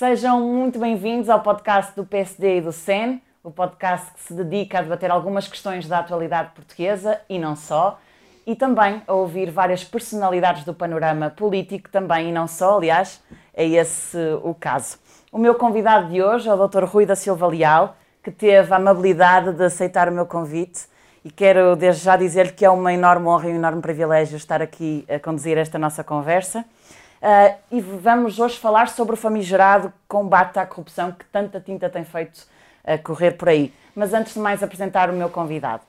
Sejam muito bem-vindos ao podcast do PSD e do SEN, o podcast que se dedica a debater algumas questões da atualidade portuguesa e não só, e também a ouvir várias personalidades do panorama político também e não só, aliás, é esse o caso. O meu convidado de hoje é o Dr. Rui da Silva Leal, que teve a amabilidade de aceitar o meu convite e quero desde já dizer-lhe que é uma enorme honra e um enorme privilégio estar aqui a conduzir esta nossa conversa. Uh, e vamos hoje falar sobre o famigerado combate à corrupção que tanta tinta tem feito uh, correr por aí. Mas antes de mais apresentar o meu convidado.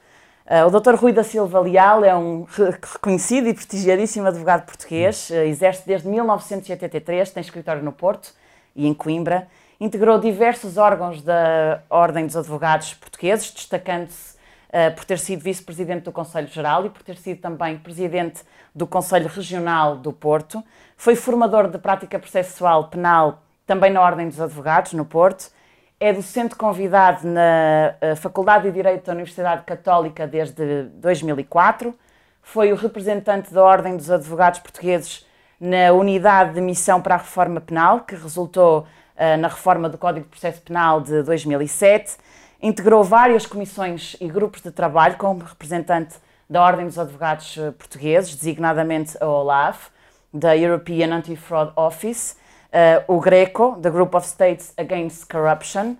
Uh, o Dr. Rui da Silva Leal é um reconhecido e prestigiadíssimo advogado português, exerce desde 1983, tem escritório no Porto e em Coimbra, integrou diversos órgãos da Ordem dos Advogados Portugueses, destacando-se uh, por ter sido vice-presidente do Conselho Geral e por ter sido também presidente do Conselho Regional do Porto. Foi formador de prática processual penal também na Ordem dos Advogados, no Porto. É docente convidado na uh, Faculdade de Direito da Universidade Católica desde 2004. Foi o representante da Ordem dos Advogados Portugueses na Unidade de Missão para a Reforma Penal, que resultou uh, na reforma do Código de Processo Penal de 2007 Integrou várias comissões e grupos de trabalho como representante da Ordem dos Advogados eh, Portugueses, designadamente a OLAF, da European Anti-Fraud Office, uh, o GRECO, the Group of States Against Corruption,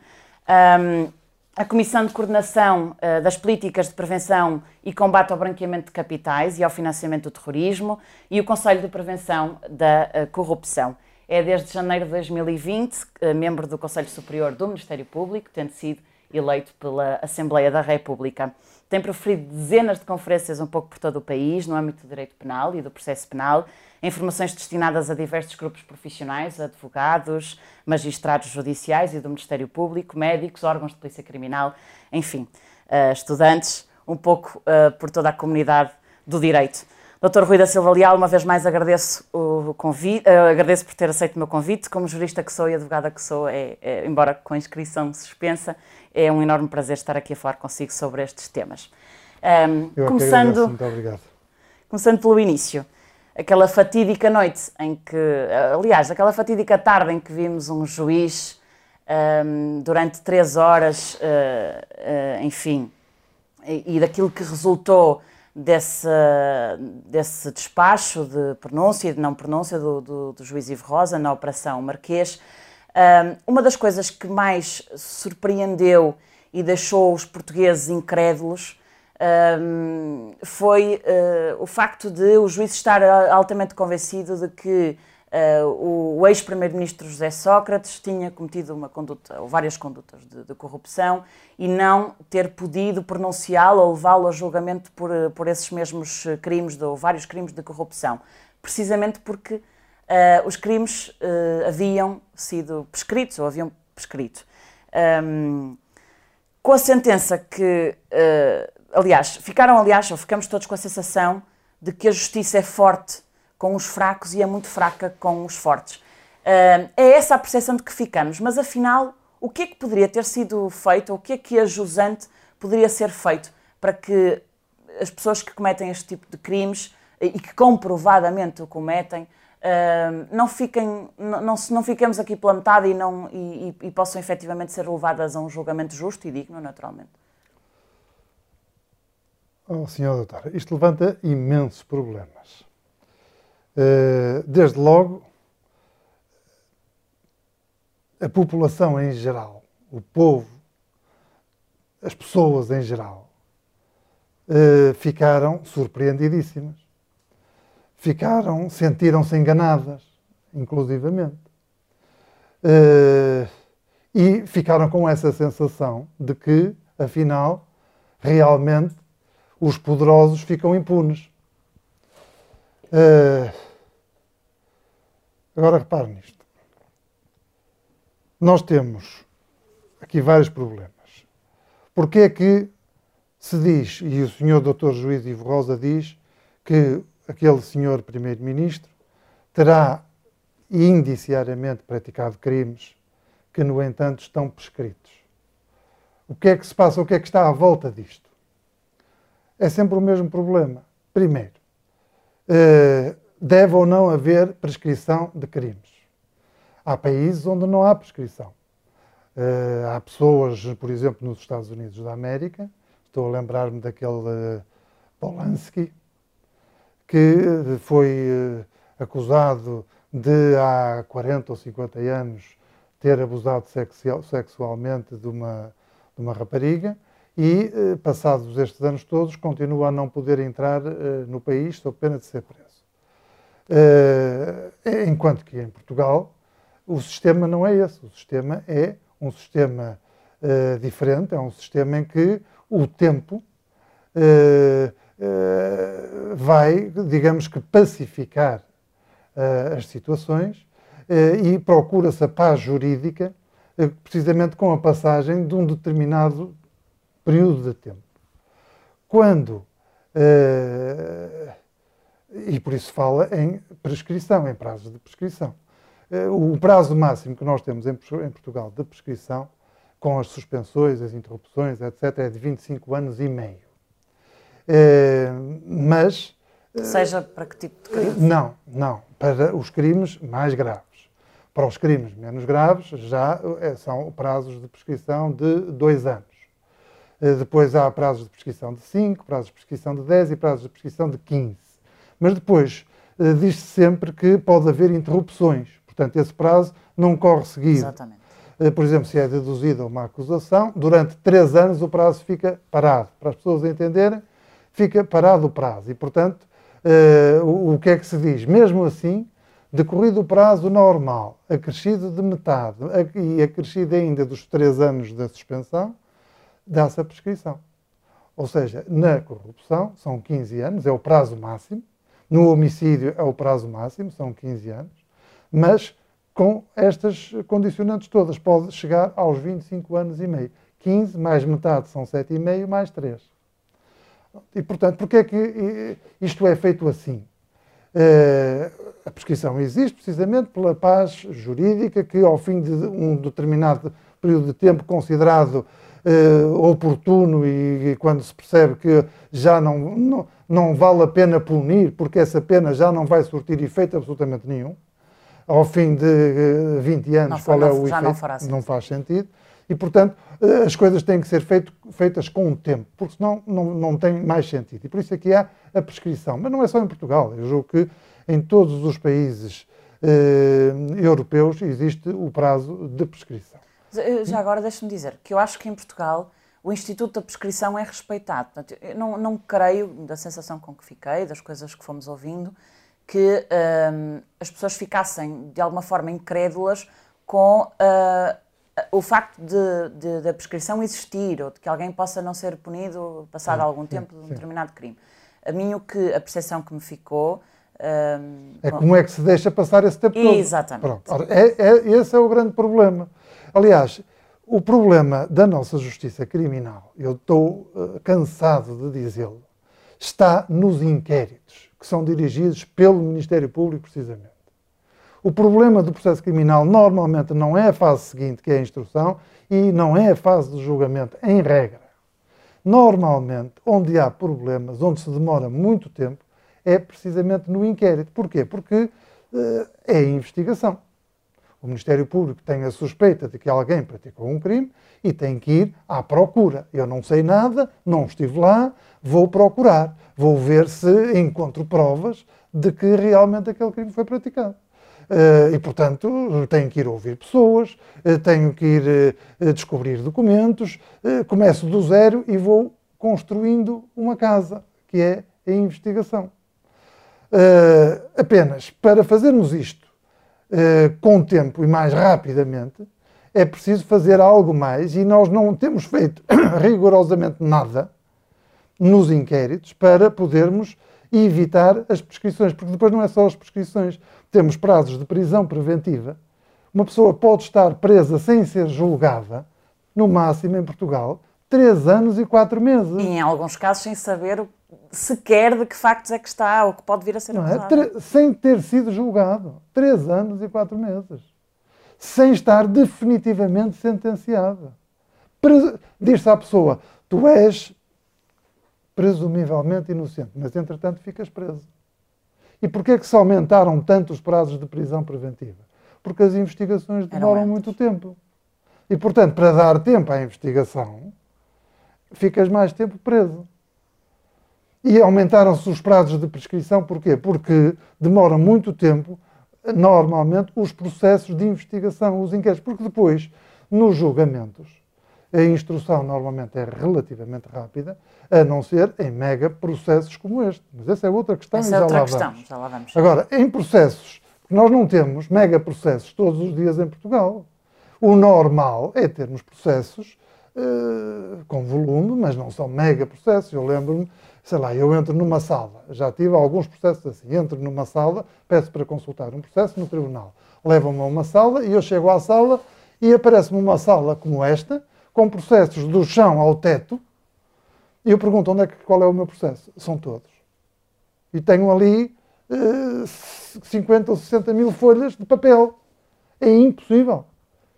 um, a Comissão de Coordenação uh, das Políticas de Prevenção e Combate ao Branqueamento de Capitais e ao Financiamento do Terrorismo e o Conselho de Prevenção da uh, Corrupção. É desde janeiro de 2020 membro do Conselho Superior do Ministério Público, tendo sido eleito pela Assembleia da República. Tem proferido dezenas de conferências um pouco por todo o país, no âmbito do direito penal e do processo penal, informações destinadas a diversos grupos profissionais, advogados, magistrados judiciais e do Ministério Público, médicos, órgãos de polícia criminal, enfim, uh, estudantes, um pouco uh, por toda a comunidade do direito. Doutor Rui da Silva Leal, uma vez mais agradeço o convite, uh, agradeço por ter aceito o meu convite. Como jurista que sou e advogada que sou, é, é, embora com inscrição suspensa, é um enorme prazer estar aqui a falar consigo sobre estes temas. Um, Eu começando, Muito obrigado. Começando pelo início, aquela fatídica noite em que, aliás, aquela fatídica tarde em que vimos um juiz um, durante três horas, uh, uh, enfim, e, e daquilo que resultou desse, desse despacho de pronúncia e de não pronúncia do, do, do juiz Ivo Rosa na Operação Marquês. Uma das coisas que mais surpreendeu e deixou os portugueses incrédulos foi uh, o facto de o juiz estar altamente convencido de que Uh, o ex-primeiro-ministro José Sócrates tinha cometido uma conduta, ou várias condutas de, de corrupção e não ter podido pronunciá-lo ou levá-lo a julgamento por, por esses mesmos crimes, ou vários crimes de corrupção. Precisamente porque uh, os crimes uh, haviam sido prescritos, ou haviam prescrito. Um, com a sentença que, aliás, ficaram, aliás, ou ficamos todos com a sensação de que a justiça é forte com os fracos e é muito fraca com os fortes. Uh, é essa a percepção de que ficamos, mas afinal, o que é que poderia ter sido feito, ou o que é que a jusante poderia ser feito para que as pessoas que cometem este tipo de crimes e que comprovadamente o cometem não, fiquem, não, não, não fiquemos aqui pela metade e, não, e, e, e possam efetivamente ser levadas a um julgamento justo e digno, naturalmente? Oh, senhora doutora, isto levanta imensos problemas. Eh, desde logo, a população em geral, o povo, as pessoas em geral, eh, ficaram surpreendidíssimas. Ficaram, sentiram-se enganadas, inclusivamente. Eh, e ficaram com essa sensação de que, afinal, realmente os poderosos ficam impunes. Uh, agora repare nisto. Nós temos aqui vários problemas. Porquê é que se diz, e o senhor doutor juiz Ivo Rosa diz, que aquele senhor primeiro-ministro terá indiciariamente praticado crimes que, no entanto, estão prescritos. O que é que se passa? O que é que está à volta disto? É sempre o mesmo problema. Primeiro, eh, deve ou não haver prescrição de crimes. Há países onde não há prescrição. Uh, há pessoas, por exemplo, nos Estados Unidos da América, estou a lembrar-me daquele uh, Polanski, que foi uh, acusado de há 40 ou 50 anos ter abusado sexualmente de uma, de uma rapariga e, eh, passados estes anos todos, continua a não poder entrar eh, no país sob pena de ser preso. Eh, enquanto que em Portugal o sistema não é esse, o sistema é um sistema diferente, é um sistema em que o tempo vai, digamos que, pacificar as situações e procura-se a paz jurídica precisamente com a passagem de um determinado período de tempo. Quando, e por isso fala em prescrição, em prazos de prescrição. O prazo máximo que nós temos em, em, Portugal de prescrição, com as suspensões, as interrupções, etc., é de 25 anos e meio. Uh, mas. Seja para que tipo de crime? Não, não. Para os crimes mais graves. Para os crimes menos graves, já são prazos de prescrição de dois anos. Eh, depois há prazos de prescrição de 5, prazos de prescrição de 10 e prazos de prescrição de 15. Mas depois eh, diz-se sempre que pode haver interrupções. Portanto, esse prazo não corre seguido. Exatamente. Eh, por exemplo, se é deduzida uma acusação, durante três anos o prazo fica parado. Para as pessoas entenderem, fica parado o prazo. E, portanto, o que é que se diz? Mesmo assim, decorrido o prazo normal, acrescido de metade e acrescido ainda dos três anos da suspensão, dá-se a prescrição. Ou seja, na corrupção são 15 anos, é o prazo máximo, no homicídio é o prazo máximo, são 15 anos, mas com estas condicionantes todas, pode chegar aos 25 anos e meio. 15 mais metade são 7,5 mais 3. E, portanto, porquê é que isto é feito assim? Uh, a prescrição existe precisamente pela paz jurídica que, ao fim de um determinado período de tempo considerado uh, oportuno e, e, quando se percebe que já não, não, não vale a pena punir, porque essa pena já não vai surtir efeito absolutamente nenhum. Ao fim de uh, eh, 20 anos, não, qual não, é o efeito? Não, não, faz sentido. E, portanto, uh, as coisas têm que ser feito, feitas com o tempo, porque senão não, não tem mais sentido. E por isso aqui há a prescrição. Mas não é só em Portugal. Eu julgo que em todos os países europeus existe o prazo de prescrição. Eh, já agora deixe-me dizer que eu acho que em Portugal o Instituto da Prescrição é respeitado. Portanto, eu não, não creio, da sensação com que fiquei, das coisas que fomos ouvindo, que ehm, as pessoas ficassem de alguma forma incrédulas com uh, o facto de, de, da prescrição existir ou de que alguém possa não ser punido passado sim, algum sim, tempo de um sim. determinado crime. A mim, o que, a percepção que me ficou. Ehm, é como é que se deixa passar esse tempo todo. Exatamente. Pronto. Ora, é, é, esse é o grande problema. Aliás, o problema da nossa justiça criminal, eu estou uh, cansado de dizê-lo, está nos inquéritos que são dirigidos pelo Ministério Público, precisamente. O problema do processo criminal normalmente não é a fase seguinte, que é a instrução, e não é a fase do julgamento, em regra. Normalmente, onde há problemas, onde se demora muito tempo, é precisamente no inquérito. Porquê? Porque uh, é a investigação o Ministério Público tem a suspeita de que alguém praticou um crime e tem que ir à procura. Eu não sei nada, não estive lá, vou procurar, vou ver se encontro provas de que realmente aquele crime foi praticado. Uh, e, portanto, tenho que ir ouvir pessoas, uh, tenho que ir uh, descobrir documentos, começo do zero e vou construindo uma casa, que é a investigação. apenas para fazermos isto com tempo e mais rapidamente, é preciso fazer algo mais e nós não temos feito rigorosamente nada nos inquéritos para podermos evitar as prescrições, porque depois não é só as prescrições, temos prazos de prisão preventiva. Uma pessoa pode estar presa sem ser julgada, no máximo em Portugal, três anos e quatro meses. E em alguns casos sem saber sequer de que factos é que está ou que pode vir a ser é? acusado. É? Sem ter sido julgado. Três anos e quatro meses. Sem estar definitivamente sentenciado. Diz-se à pessoa, tu és presumivelmente inocente, mas entretanto ficas preso. E porquê é que se aumentaram tanto os prazos de prisão preventiva? porque as investigações demoram muito tempo. E, portanto, para dar tempo à investigação, ficas mais tempo preso. E aumentaram-se os prazos de prescrição, porquê? Porque demora muito tempo, normalmente, os processos de investigação, os inquéritos, porque depois, nos julgamentos, a instrução normalmente é relativamente rápida, a não ser em mega processos como este. Mas essa é outra questão essa e já, é outra lá questão, vamos. já lá vamos. Agora, em processos, nós não temos mega processos todos os dias em Portugal. O normal é termos processos uh, com volume, mas não são mega processos. Eu lembro-me, sei lá, eu entro numa sala, já tive alguns processos assim, entro numa sala, peço para consultar um processo no tribunal, levam-me a uma sala e eu chego à sala e aparece-me uma sala como esta, com processos do chão ao teto, e eu pergunto onde é que, qual é o meu processo. São todos. E tenho ali uh, 50 ou 60 mil folhas de papel. É impossível.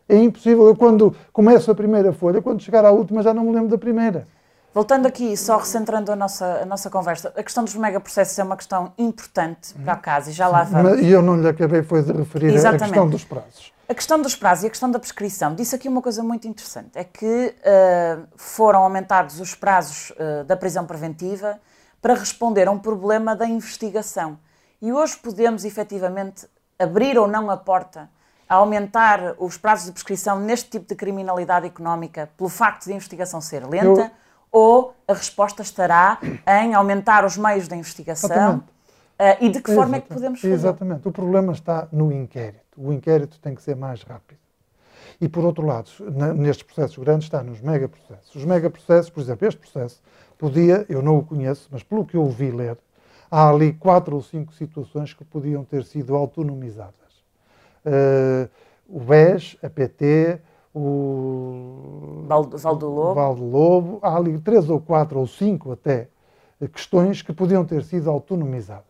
É impossível. Eu, quando começo a primeira folha, quando chegar à última, já não me lembro da primeira. Voltando aqui, só recentrando a nossa, a nossa conversa, a questão dos megaprocessos é uma questão importante para a casa e já lá vamos. E eu não lhe acabei foi de referir Exatamente. a questão dos prazos. A questão dos prazos e a questão da prescrição. Disse aqui uma coisa muito interessante: é que uh, foram aumentados os prazos uh, da prisão preventiva para responder a um problema da investigação. E hoje podemos efetivamente abrir ou não a porta a aumentar os prazos de prescrição neste tipo de criminalidade económica pelo facto de a investigação ser lenta? Eu... Ou a resposta estará em aumentar os meios da investigação? Uh, e de que forma é que podemos fazer? Exatamente. O problema está no inquérito. O inquérito tem que ser mais rápido. E, por outro lado, nestes processos grandes está nos megaprocessos. Os megaprocessos, por exemplo, este processo podia, eu não o conheço, mas pelo que eu ouvi ler, há ali quatro ou cinco situações que podiam ter sido autonomizadas. Uh, o BES, a PT, o Valdo Lobo. Valdo Lobo, há ali três ou quatro ou cinco até questões que podiam ter sido autonomizadas.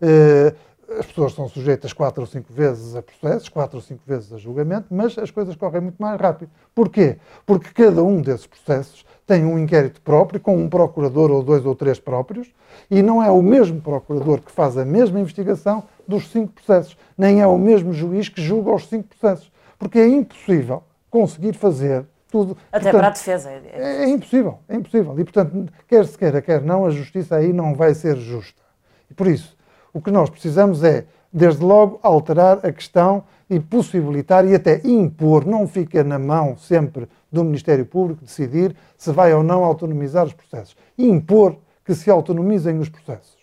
Uh, as pessoas são sujeitas quatro ou cinco vezes a processos, quatro ou cinco vezes a julgamento, mas as coisas correm muito mais rápido. Porquê? Porque cada um desses processos tem um inquérito próprio, com um procurador ou dois ou três próprios, e não é o mesmo procurador que faz a mesma investigação dos cinco processos, nem é o mesmo juiz que julga os cinco processos, porque é impossível conseguir fazer tudo. Até portanto, para a defesa. É, é, impossível, é impossível. E, portanto, quer se queira, quer não, a justiça aí não vai ser justa. E por isso, o que nós precisamos é, desde logo, alterar a questão e possibilitar e até impor, não fica na mão sempre do Ministério Público decidir se vai ou não autonomizar os processos. Impor que se autonomizem os processos.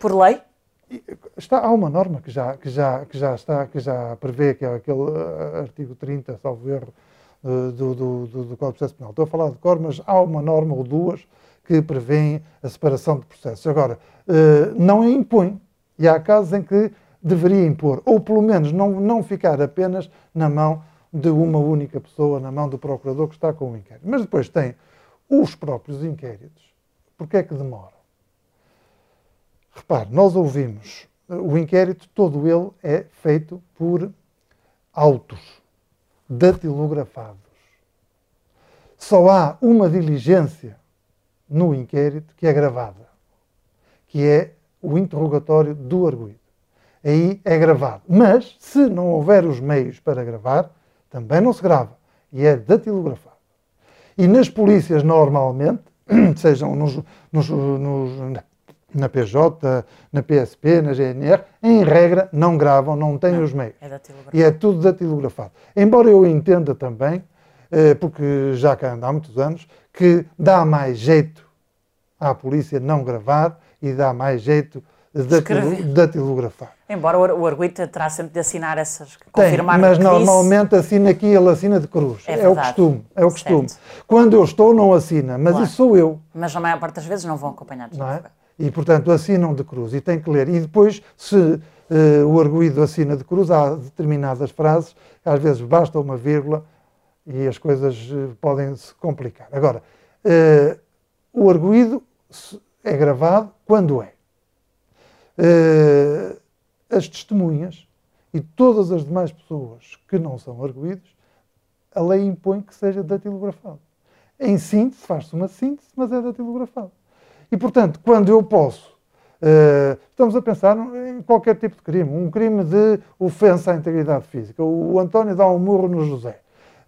Por lei? Está, há uma norma que já, que, já, que já está, que já prevê, que é aquele uh, artigo 30, salvo erro, uh, do, do, do, do Código de Processo Penal. Estou a falar de cor, mas há uma norma ou duas que prevêem a separação de processos. Agora, uh, não impõe. E há casos em que deveria impor, ou pelo menos não, não ficar apenas na mão de uma única pessoa, na mão do procurador que está com o inquérito. Mas depois tem os próprios inquéritos. Porquê é que demoram? Repare, nós ouvimos, o inquérito todo ele é feito por autos datilografados. Só há uma diligência no inquérito que é gravada, que é o interrogatório do arguído. Aí é gravado. Mas, se não houver os meios para gravar, também não se grava. E é datilografado. E nas polícias, normalmente, sejam nos, nos, nos, na PJ, na PSP, na GNR, em regra, não gravam, não têm não, os meios. É e é tudo datilografado. Embora eu entenda também, porque já cá anda há muitos anos, que dá mais jeito à polícia não gravar e dá mais jeito datilografar. Embora o arguito terá sempre de assinar essas, confirmar Tem, mas normalmente assina aqui, ele assina de cruz. É, é o costume, é o costume. Quando eu estou, não assina, mas claro. isso sou eu. Mas na maior parte das vezes não vão acompanhados. Não é? E, portanto, assinam de cruz e tem que ler. E depois, se uh, o arguído assina de cruz, há determinadas frases, às vezes basta uma vírgula e as coisas uh, podem se complicar. Agora, uh, o arguído é gravado quando é. Uh, as testemunhas e todas as demais pessoas que não são arguídos, a lei impõe que seja datilografado. Em síntese, faz-se uma síntese, mas é datilografado. E, portanto, quando eu posso Uh, estamos a pensar em qualquer tipo de crime. Um crime de ofensa à integridade física. O António dá um murro no José.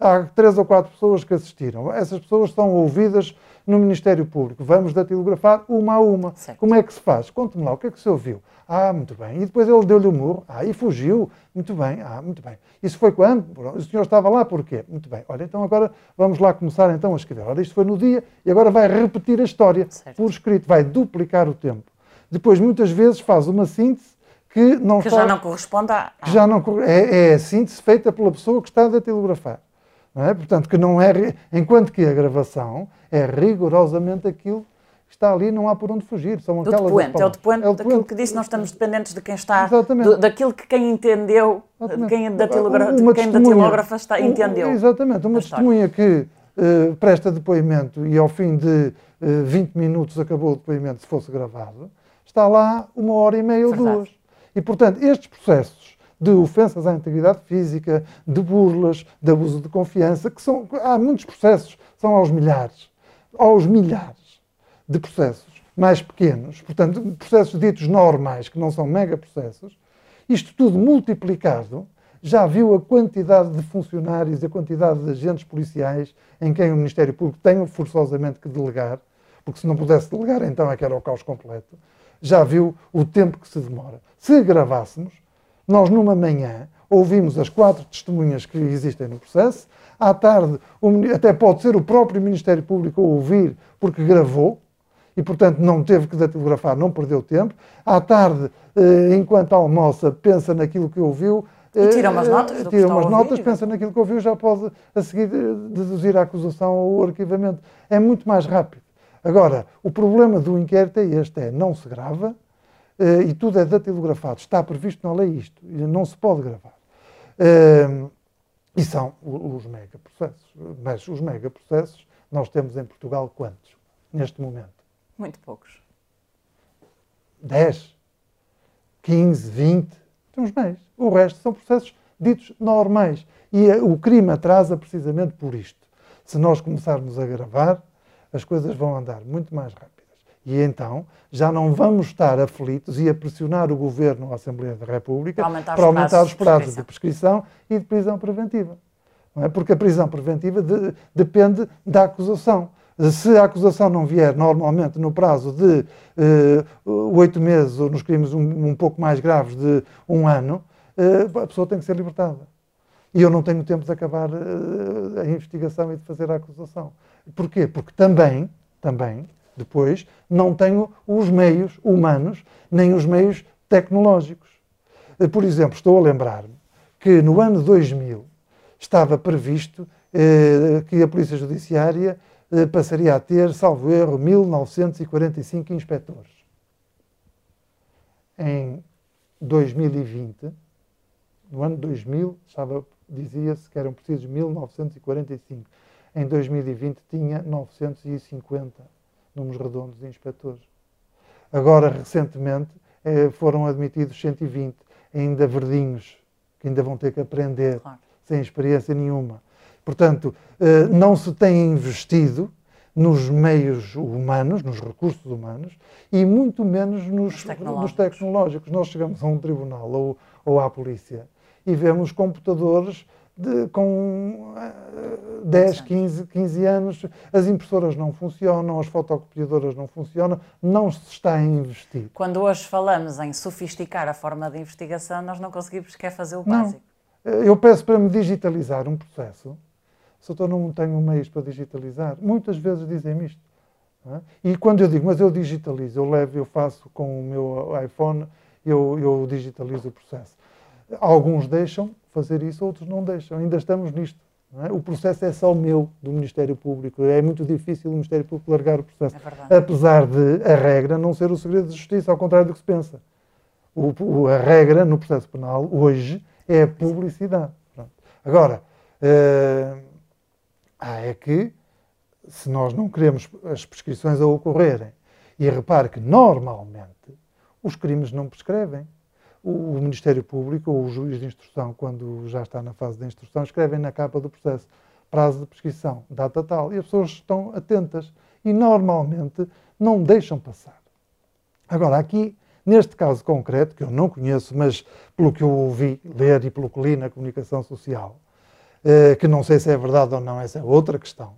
Há três ou quatro pessoas que assistiram. Essas pessoas estão ouvidas no Ministério Público. Vamos datilografar uma a uma. Certo. Como é que se faz? Conte-me lá, o que é que o senhor viu? Ah, muito bem. E depois ele deu-lhe o murro. Ah, e fugiu. Muito bem. Ah, muito bem. Isso foi quando? O senhor estava lá porquê? Muito bem. Olha, então agora vamos lá começar então a escrever. Olha, isto foi no dia e agora vai repetir a história certo. por escrito. Vai duplicar o tempo. Depois, muitas vezes, faz uma síntese que não que já não corresponde a... Que já não, é, é a síntese feita pela pessoa que está a datilografar. É? Portanto, que não é. Enquanto que a gravação é rigorosamente aquilo que está ali, não há por onde fugir. São do depoente, é o depoente, é o daquilo que disse, nós estamos dependentes de quem está. Do, daquilo que quem entendeu, de quem datilogra, de quem datilógrafa está, entendeu. Exatamente. Uma testemunha que uh, presta depoimento e ao fim de uh, eh, 20 minutos acabou o depoimento, se fosse gravado, está lá uma hora e meia ou duas. E, portanto, estes processos de ofensas à integridade física, de burlas, de abuso de confiança, que são, há muitos processos, são aos milhares, aos milhares de processos mais pequenos, portanto, processos ditos normais, que não são mega processos, isto tudo multiplicado, já viu a quantidade de funcionários, a quantidade de agentes policiais em quem o Ministério Público tem forçosamente que delegar, porque se não pudesse delegar, então é que era o caos completo. Já viu o tempo que se demora. Se gravássemos, nós, numa manhã, ouvimos as quatro testemunhas que existem no processo. À tarde, até pode ser o próprio Ministério Público a ouvir, porque gravou, e, portanto, não teve que datilografar, não perdeu tempo. À tarde, eh, enquanto almoça, pensa naquilo que ouviu. E tira umas eh, notas. Tira umas notas, pensa naquilo que ouviu, já pode, a seguir, eh, deduzir a acusação ou o arquivamento. É muito mais rápido. Agora, o problema do inquérito é este: é não se grava, uh, e tudo é datilografado. Está previsto na lei isto, não se pode gravar. Uh, e são os megaprocessos. Mas os megaprocessos nós temos em Portugal quantos, neste momento? Muito poucos. 10, 15, 20, temos mais. O resto são processos ditos normais. E o crime atrasa precisamente por isto. Se nós começarmos a gravar, as coisas vão andar muito mais rápido. E então já não vamos estar aflitos e a pressionar o Governo, a Assembleia da República, para aumentar, para aumentar os prazos de prescrição e de prisão preventiva. É? Porque a prisão preventiva de, depende da acusação. Se a acusação não vier normalmente no prazo de eh, oito uh, meses ou nos crimes um, um, pouco mais graves de um ano, uh, a pessoa tem que ser libertada. E eu não tenho tempo de acabar uh, a investigação e de fazer a acusação. Porquê? Porque também, também, depois, não tenho os meios humanos nem os meios tecnológicos. Eh, por exemplo, estou a lembrar-me que no ano 2000 estava previsto eh, que a Polícia Judiciária eh, passaria a ter, salvo erro, 1945 inspectores. Em 2020, no ano 2000, dizia-se que eram precisos 1945. Em 2020 tinha 950 números redondos de inspectores. Agora, recentemente, eh, foram admitidos 120, ainda verdinhos, que ainda vão ter que aprender, claro. sem experiência nenhuma. Portanto, eh, não se tem investido nos meios humanos, nos recursos humanos, e muito menos nos, tecnológicos. Nos tecnológicos. Nós chegamos a um tribunal ou, ou à polícia e vemos computadores de, com uh, 10, 15, 15 anos, as impressoras não funcionam, as fotocopiadoras não funcionam, não se está a investir. Quando hoje falamos em sofisticar a forma de investigação, nós não conseguimos sequer fazer o básico. Não. Eu peço para me digitalizar um processo, se eu não tenho meios para digitalizar, muitas vezes dizem-me isto. É? E quando eu digo, mas eu digitalizo, eu levo, eu faço com o meu iPhone, eu, eu digitalizo o processo. Alguns deixam, fazer isso, outros não deixam. Ainda estamos nisto. É? O processo é só meu, do Ministério Público. É muito difícil o Ministério Público largar o processo. É Apesar de a regra não ser o segredo de justiça, ao contrário do que se pensa. O, o, a regra no processo penal, hoje, é a publicidade. Pronto. Agora, uh, é que, se nós não queremos as prescrições a ocorrerem, e repare que, normalmente, os crimes não prescrevem o Ministério Público ou o juiz de instrução, quando já está na fase de instrução, escrevem na capa do processo prazo de prescrição, data tal, e as pessoas estão atentas e normalmente não deixam passar. Agora, aqui Neste caso concreto, que eu não conheço, mas pelo que eu ouvi ler e pelo que li na comunicação social, eh, que não sei se é verdade ou não, essa é outra questão.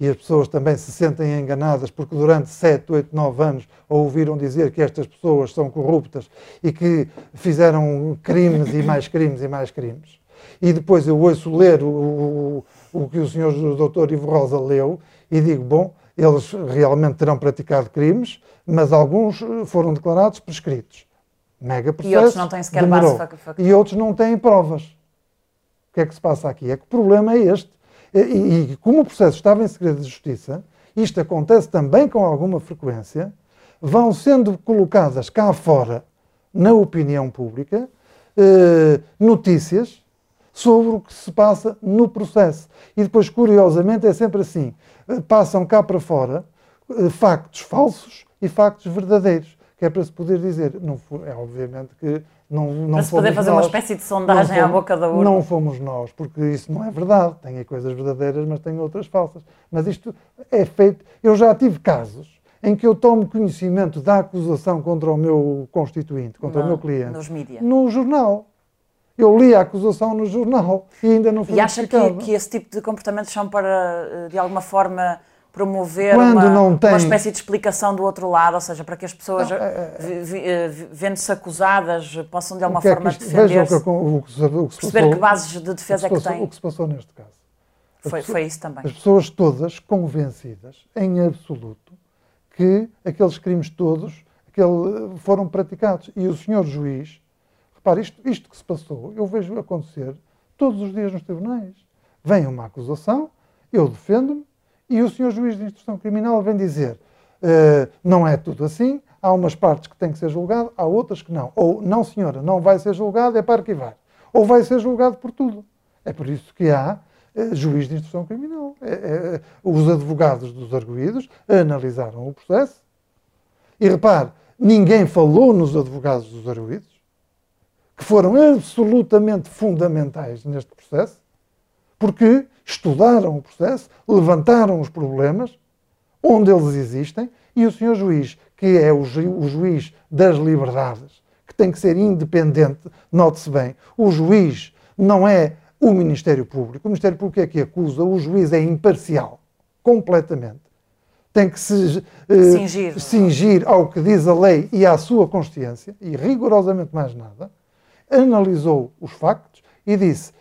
E as pessoas também se sentem enganadas porque durante 7, 8, 9 anos ouviram dizer que estas pessoas são corruptas e que fizeram crimes e mais crimes e mais crimes. E depois eu ouço ler o, o, o que o senhor doutor Ivo Rosa leu e digo, bom, eles realmente terão praticado crimes, mas alguns foram declarados prescritos. Mega processo. E outros não têm sequer demorou. base. E outros não têm provas. O que é que se passa aqui? É que o problema é este. E, e, como o processo estava em segredo de justiça, isto acontece também com alguma frequência, vão sendo colocadas cá fora, na opinião pública, eh, notícias sobre o que se passa no processo. E depois, curiosamente, é sempre assim: eh, passam cá para fora eh, factos falsos e factos verdadeiros, que é para se poder dizer. Não, é obviamente que não, não para se poder fazer nós, uma espécie de sondagem fomos, à boca da urna. Não fomos nós, porque isso não é verdade. Tem coisas verdadeiras, mas tem outras falsas. Mas isto é feito. Eu já tive casos em que eu tomo conhecimento da acusação contra o meu constituinte, contra no, o meu cliente. Nos mídias. No jornal. Eu li a acusação no jornal e ainda não foi E acha que, que, esse tipo de comportamentos são para, eh, de alguma forma, promover uma, tem... uma, espécie de explicação do outro lado, ou seja, para que as pessoas, é, é, é. vendo-se acusadas, possam de alguma é forma defender-se, perceber que bases de defesa é que têm. O que se passou neste caso. Foi, pessoas, foi isso também. As pessoas todas convencidas, em absoluto, que aqueles crimes todos aquele, foram praticados. E o senhor juiz Repare, isto, isto que se passou, eu vejo acontecer todos os dias nos tribunais. Vem uma acusação, eu defendo-me, e o senhor juiz de instrução criminal vem dizer uh, não é tudo assim, há umas partes que têm que ser julgado, há outras que não. Ou, não senhora, não vai ser julgado, é para arquivar. Ou vai ser julgado por tudo. É por isso que há uh, juiz de instrução criminal. É, os advogados dos arguídos analisaram o processo. E repare, ninguém falou nos advogados dos arguídos que foram absolutamente fundamentais neste processo, porque estudaram o processo, levantaram os problemas, onde eles existem, e o senhor juiz, que é o, ju o juiz das liberdades, que tem que ser independente, note-se bem, o juiz não é o Ministério Público. O Ministério Público é que acusa, o juiz é imparcial, completamente. Tem que se uh, cingir. cingir ao que diz a lei e à sua consciência, e rigorosamente mais nada analisou os factos e disse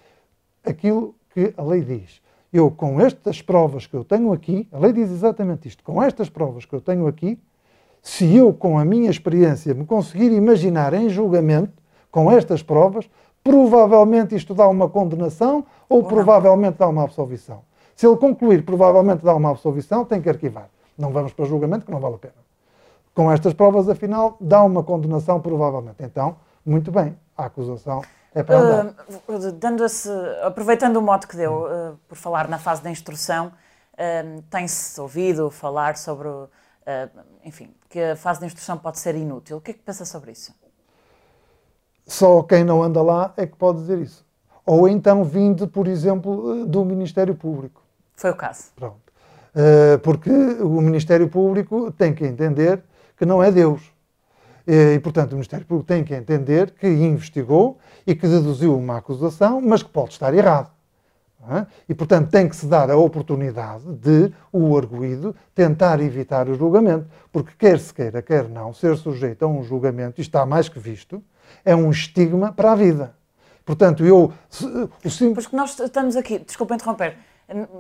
aquilo que a lei diz. Eu, com estas provas que eu tenho aqui, a lei diz exatamente isto, com estas provas que eu tenho aqui, se eu, com a minha experiência, me conseguir imaginar em julgamento, com estas provas, provavelmente isto dá uma condenação ou, provavelmente dá uma absolvição. Se ele concluir provavelmente dá uma absolvição, tem que arquivar. Não vamos para julgamento, que não vale a pena. Com estas provas, afinal, dá uma condenação, provavelmente. Então, muito bem, a acusação é para andar. Uh, dando aproveitando o modo que deu, uh, por falar na fase da instrução, uh, tem-se ouvido falar sobre, enfim, que a fase da instrução pode ser inútil. O que é que pensa sobre isso? Só quem não anda lá é que pode dizer isso. Ou então vindo, por exemplo, do Ministério Público. Foi o caso. Pronto. Porque o Ministério Público tem que entender que não é Deus e, portanto, o Ministério Público tem que entender que investigou e que deduziu uma acusação, mas que pode estar errado. É? E, portanto, tem que se dar a oportunidade de o arguído tentar evitar o julgamento, porque quer se queira, quer não, ser sujeito a um julgamento, isto está mais que visto, é um estigma para a vida. Portanto, eu... O sim... Porque nós estamos aqui, desculpa interromper,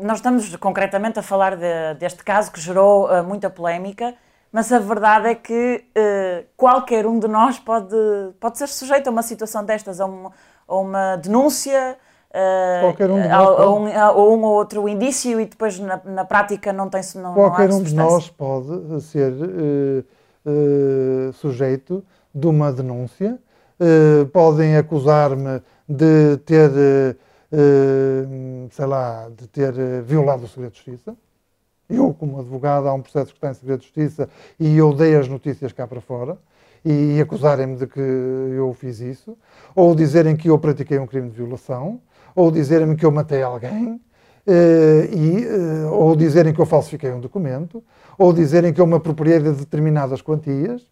nós estamos concretamente a falar de, deste caso que gerou uh, muita polémica, mas a verdade é que uh, qualquer um de nós pode, pode ser sujeito a uma situação destas, a uma, a uma denúncia, uh, qualquer um de nós a, a, um, a, um, ou outro indício e depois na, na prática não tem não Qualquer não um de nós pode ser uh, sujeito de uma denúncia. podem acusar-me de ter, sei lá, de ter violado o segredo de justiça eu, como advogado, há um processo que está em segredo de justiça e eu dei as notícias cá para fora e acusarem-me de que eu fiz isso, ou dizerem que eu pratiquei um crime de violação, ou dizerem-me que eu matei alguém, eh, e, eh, ou dizerem que eu falsifiquei um documento, ou dizerem que eu me apropriei de determinadas quantias,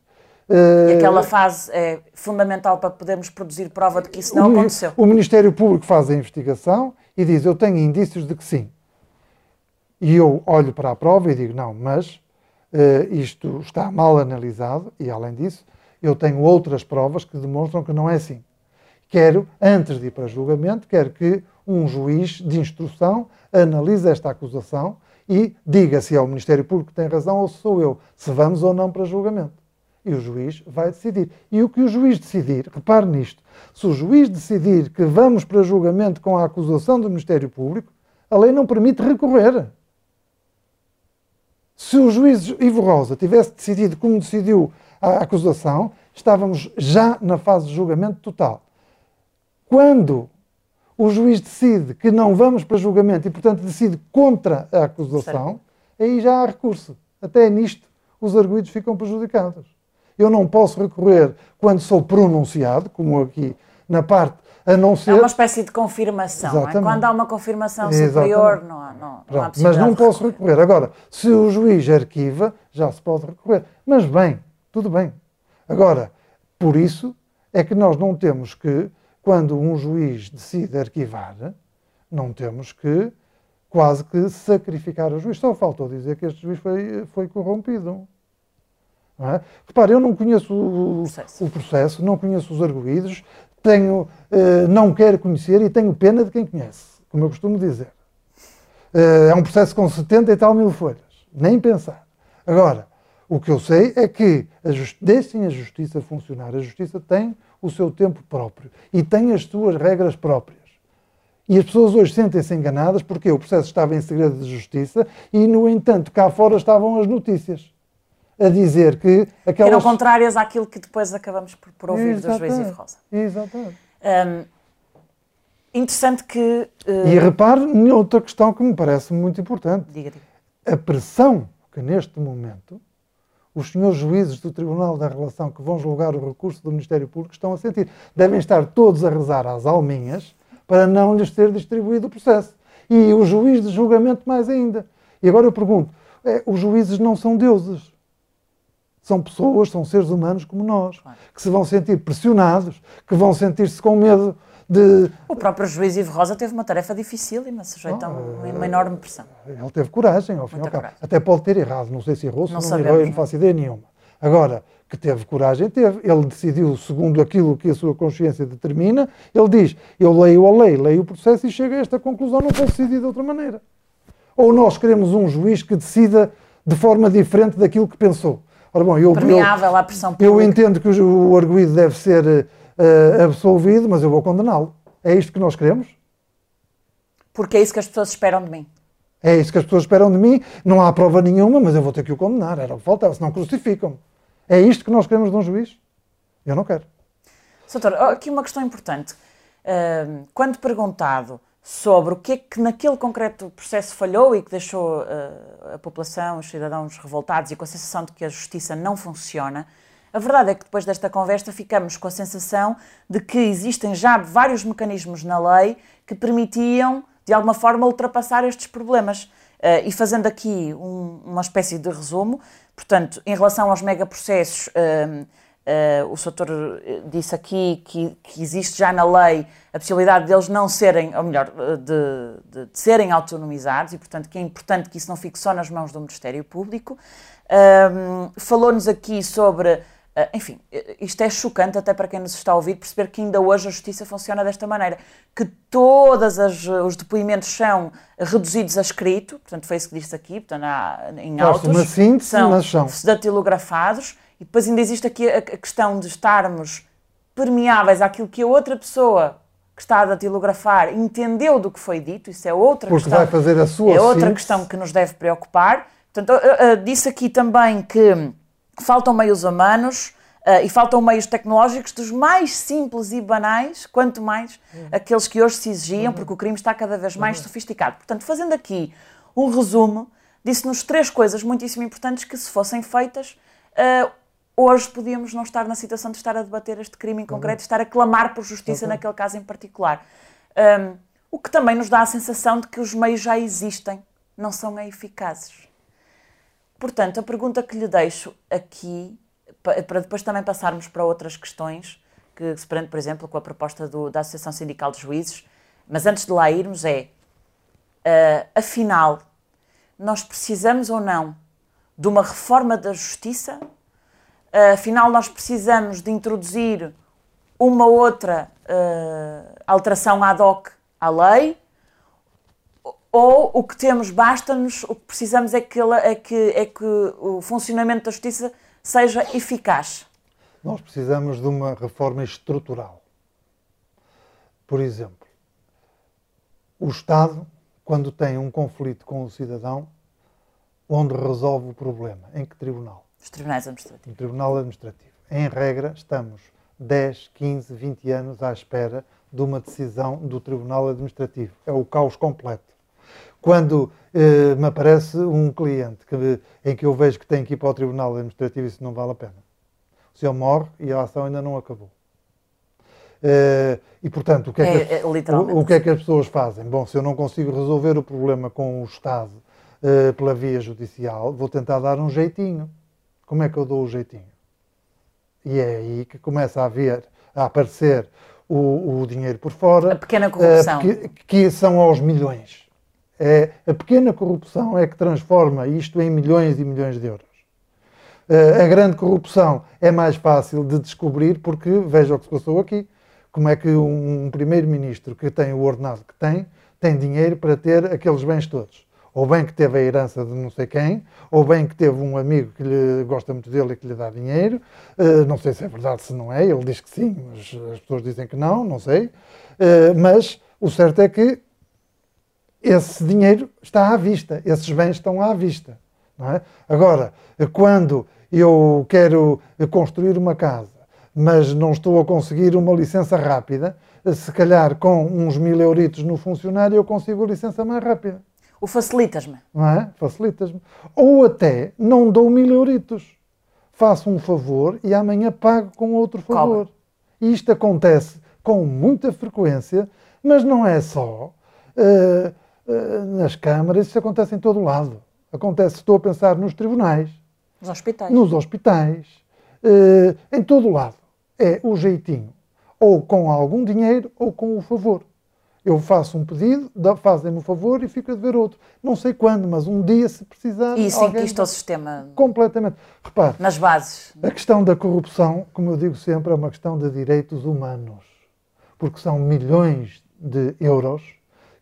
E aquela fase é fundamental para podermos produzir prova de que isso não o, aconteceu. O Ministério Público faz a investigação e diz: Eu tenho indícios de que sim. E eu olho para a prova e digo: Não, mas uh, isto está mal analisado e, além disso, eu tenho outras provas que demonstram que não é assim. Quero, antes de ir para julgamento, quero que um juiz de instrução analise esta acusação e diga se é o Ministério Público que tem razão ou se sou eu, se vamos ou não para julgamento. E o juiz vai decidir. E o que o juiz decidir, repare nisto, se o juiz decidir que vamos para julgamento com a acusação do Ministério Público, a lei não permite recorrer. Se o juiz Ivo Rosa tivesse decidido como decidiu a acusação, estávamos já na fase de julgamento total. Quando o juiz decide que não vamos para julgamento e, portanto, decide contra a acusação, certo. aí já há recurso. Até nisto os arguídos ficam prejudicados. Eu não posso recorrer quando sou pronunciado, como aqui na parte, a não ser. É uma espécie de confirmação. É? Quando há uma confirmação superior, não há, não, não há Mas não posso recorrer. recorrer. Agora, se o juiz arquiva, já se pode recorrer. Mas bem, tudo bem. Agora, por isso é que nós não temos que quando um juiz decide arquivar, não temos que quase que sacrificar o juiz. Só faltou dizer que este juiz foi, foi corrompido. Não é? Repare, eu não conheço o, processo. o processo, não conheço os arguídos, tenho, eh, não quero conhecer e tenho pena de quem conhece, como eu costumo dizer. Eh, é um processo com 70 e tal mil folhas, nem pensar. Agora, o que eu sei é que a deixem a justiça funcionar. A justiça tem o seu tempo próprio e tem as suas regras próprias. E as pessoas hoje sentem-se enganadas porque o processo estava em segredo de justiça e, no entanto, cá fora estavam as notícias a dizer que aquelas... Eram contrárias àquilo que depois acabamos por, por ouvir Exatamente. do juiz Ivo Rosa. Exatamente. Um, interessante que... Uh... E repare outra questão que me parece muito importante. Diga, diga. A pressão que neste momento os senhores juízes do Tribunal da Relação que vão julgar o recurso do Ministério Público estão a sentir. Devem estar todos a rezar às alminhas para não lhes ter distribuído o processo. E o juiz de julgamento mais ainda. E agora eu pergunto, é, os juízes não são deuses. São pessoas, são seres humanos como nós, que se vão sentir pressionados, que vão sentir-se com medo de... O próprio juiz Ivo Rosa teve uma tarefa dificílima, sujeito a uma, uma enorme pressão. Ele teve coragem, ao fim e ao cabo. Até pode ter errado, não sei se errou, se não, não errou, eu não faço ideia nenhuma. Agora, que teve coragem, teve. Ele decidiu segundo aquilo que a sua consciência determina. Ele diz: Eu leio a lei, leio o processo e chego a esta conclusão, não posso decidir de outra maneira. Ou nós queremos um juiz que decida de forma diferente daquilo que pensou. Ora, bom, eu, Permeável eu, à pressão pública. Eu entendo que o, o arguído deve ser uh, absolvido, mas eu vou condená-lo. É isto que nós queremos? Porque é isso que as pessoas esperam de mim. É isso que as pessoas esperam de mim. Não há prova nenhuma, mas eu vou ter que o condenar. Era o que faltava, senão crucificam-me. É isto que nós queremos de um juiz? Eu não quero. Doutor, aqui uma questão importante. quando perguntado sobre o que é que naquele concreto processo falhou e que deixou ah, a população, os cidadãos revoltados e com a sensação de que a justiça não funciona, a verdade é que depois desta conversa ficamos com a sensação de que existem já vários mecanismos na lei que permitiam, de alguma forma, ultrapassar estes problemas. Uh, e fazendo aqui um, uma espécie de resumo, portanto, em relação aos megaprocessos, uh, uh, o Soutor disse aqui que, que, existe já na lei a possibilidade deles não serem, ou melhor, de, de, de serem autonomizados e, portanto, que é importante que isso não fique só nas mãos do Ministério Público. Falou-nos aqui sobre ah, enfim, isto é chocante até para quem nos está a ouvir perceber que ainda hoje a justiça funciona desta maneira, que todos os depoimentos são reduzidos a escrito, portanto foi isso que disse aqui, portanto, há, em autos, uma síntese, são, são datilografados e depois ainda existe aqui a, questão de estarmos permeáveis àquilo que a outra pessoa que está a datilografar entendeu do que foi dito, isso é outra Porque questão. vai fazer a sua É outra síntese. questão que nos deve preocupar. Portanto, disse aqui também que faltam meios humanos uh, e faltam meios tecnológicos dos mais simples e banais, quanto mais uhum. aqueles que hoje se exigiam, uhum. porque o crime está cada vez mais uhum. sofisticado. Portanto, fazendo aqui um resumo, disse-nos três coisas muitíssimo importantes que, se fossem feitas, uh, hoje podíamos não estar na situação de estar a debater este crime em concreto, estar a clamar por justiça naquele caso em particular. Um, o que também nos dá a sensação de que os meios já existem, não são eficazes. Portanto, a pergunta que lhe deixo aqui para depois também passarmos para outras questões que se prende, por exemplo, com a proposta do, da Associação Sindical de Juízes. Mas antes de lá irmos, é uh, afinal, nós precisamos ou não de uma reforma da justiça? Afinal, nós precisamos de introduzir uma outra uh, alteração ad hoc à lei? Ou o que temos basta-nos, o que precisamos é que, é, que, é que o funcionamento da justiça seja eficaz? Nós precisamos de uma reforma estrutural. Por exemplo, o Estado, quando tem um conflito com o cidadão, onde resolve o problema? Em que tribunal? Os tribunais administrativos. No tribunal administrativo. Em regra, estamos 10, 15, 20 anos à espera de uma decisão do tribunal administrativo. É o caos completo. Quando eh, me aparece um cliente que, em que eu vejo que tem que ir para o tribunal administrativo, isso não vale a pena. O senhor morre e a ação ainda não acabou. Uh, e, portanto, o que é, que, é, é, o, o, que é que as pessoas fazem? Bom, se eu não consigo resolver o problema com o Estado uh, pela via judicial, vou tentar dar um jeitinho. Como é que eu dou o jeitinho? E é aí que começa a haver, a aparecer o, o dinheiro por fora. A pequena corrupção. Uh, que, que, são aos milhões. É, a pequena corrupção é que transforma isto em milhões e milhões de euros. a grande corrupção é mais fácil de descobrir porque, veja o que se passou aqui, como é que um primeiro-ministro que tem o ordenado que tem, tem dinheiro para ter aqueles bens todos. Ou bem que teve a herança de não sei quem, ou bem que teve um amigo que lhe gosta muito dele e que lhe dá dinheiro. Uh, não sei se é verdade, se não é. Ele diz que sim, mas as pessoas dizem que não, não sei. Uh, mas o certo é que esse dinheiro está à vista, esses bens estão à vista. É? Agora, quando eu quero construir uma casa mas não estou a conseguir uma licença rápida, se calhar com uns mil euritos no funcionário eu consigo a licença mais rápida. O facilitas-me. Não é? Facilitas-me. Ou até não dou mil euritos. Faço um favor e amanhã pago com outro favor. Cobra. E isto acontece com muita frequência, mas não é só uh, uh, nas câmaras, isso acontece em todo lado. Acontece, estou a pensar nos tribunais. Nos hospitais. Nos hospitais. Uh, em todo lado é o jeitinho, ou com algum dinheiro ou com o favor. Eu faço um pedido, fazem-me o favor e fico a dever outro. Não sei quando, mas um dia, se precisar. E isso inquista o sistema. Completamente. Repare. Nas bases. A questão da corrupção, como eu digo sempre, é uma questão de direitos humanos. Porque são milhões de euros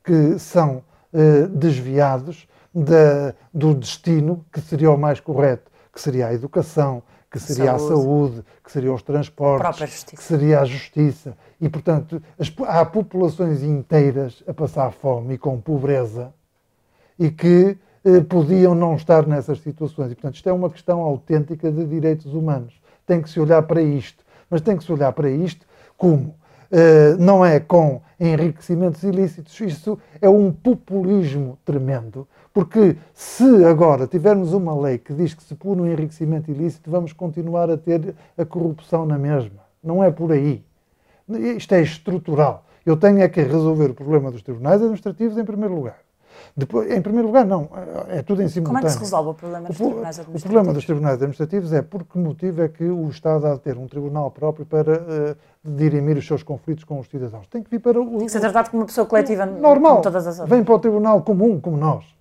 que são eh, desviados da, do destino que seria o mais correto, que seria a educação, que seria saúde. a saúde, que seriam os transportes, que seria a justiça. E, portanto, as, há populações inteiras a passar fome e com pobreza e que eh, podiam não estar nessas situações. E, portanto, isto é uma questão autêntica de direitos humanos. Tem que se olhar para isto. Mas tem que se olhar para isto como? Uh, não é com enriquecimentos ilícitos, isso é um populismo tremendo porque se agora tivermos uma lei que diz que se pune um enriquecimento ilícito, vamos continuar a ter a corrupção na mesma. Não é por aí. Isto é estrutural. Eu tenho é que resolver o problema dos tribunais administrativos em primeiro lugar. Depois, em primeiro lugar, não, é tudo em simultâneo. Como é que se resolve o problema dos tribunais administrativos? O problema dos tribunais administrativos é por que motivo é que o Estado há de ter um tribunal próprio para uh, dirimir os seus conflitos com os cidadãos. Tem que vir para o. Tem que ser tratado como uma pessoa coletiva normal. todas as Vem para o tribunal comum, como nós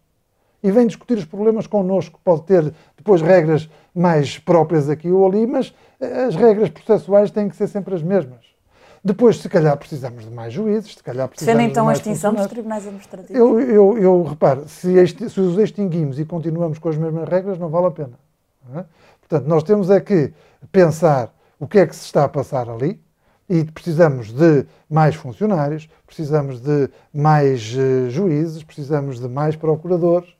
e vem discutir os problemas connosco. Pode ter depois regras mais próprias aqui ou ali, mas eh, as regras processuais têm que ser sempre as mesmas. Depois, se calhar, precisamos de mais juízes, se calhar precisamos Defendem então a extinção dos tribunais administrativos? Eu, eu, eu reparo, se, se, os extinguimos e continuamos com as mesmas regras, não vale a pena. É? Portanto, nós temos é que pensar o que é que se está a passar ali, e precisamos de mais funcionários, precisamos de mais uh, juízes, precisamos de mais procuradores,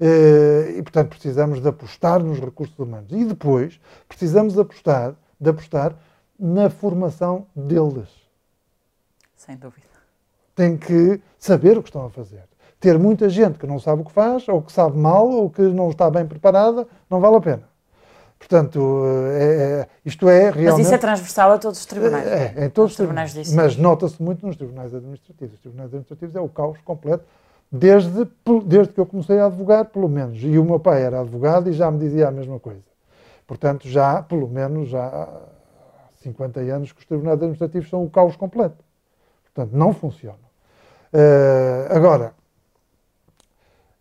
eh, e, portanto, precisamos de apostar nos recursos humanos. E depois, precisamos de apostar, de apostar na formação deles. Sem dúvida. Tem que saber o que estão a fazer. Ter muita gente que não sabe o que faz, ou que sabe mal, ou que não está bem preparada, não vale a pena. Portanto, é, é, isto é realmente... Mas isso é transversal a todos os tribunais? É, é em todos os tribunais. tribunais mas nota-se muito nos tribunais administrativos. Os tribunais administrativos é o caos completo desde, desde que eu comecei a advogar, pelo menos. E o meu pai era advogado e já me dizia a mesma coisa. Portanto, já, pelo menos, já 50 anos que os tribunais administrativos são o caos completo. Portanto, não funcionam. Uh, agora,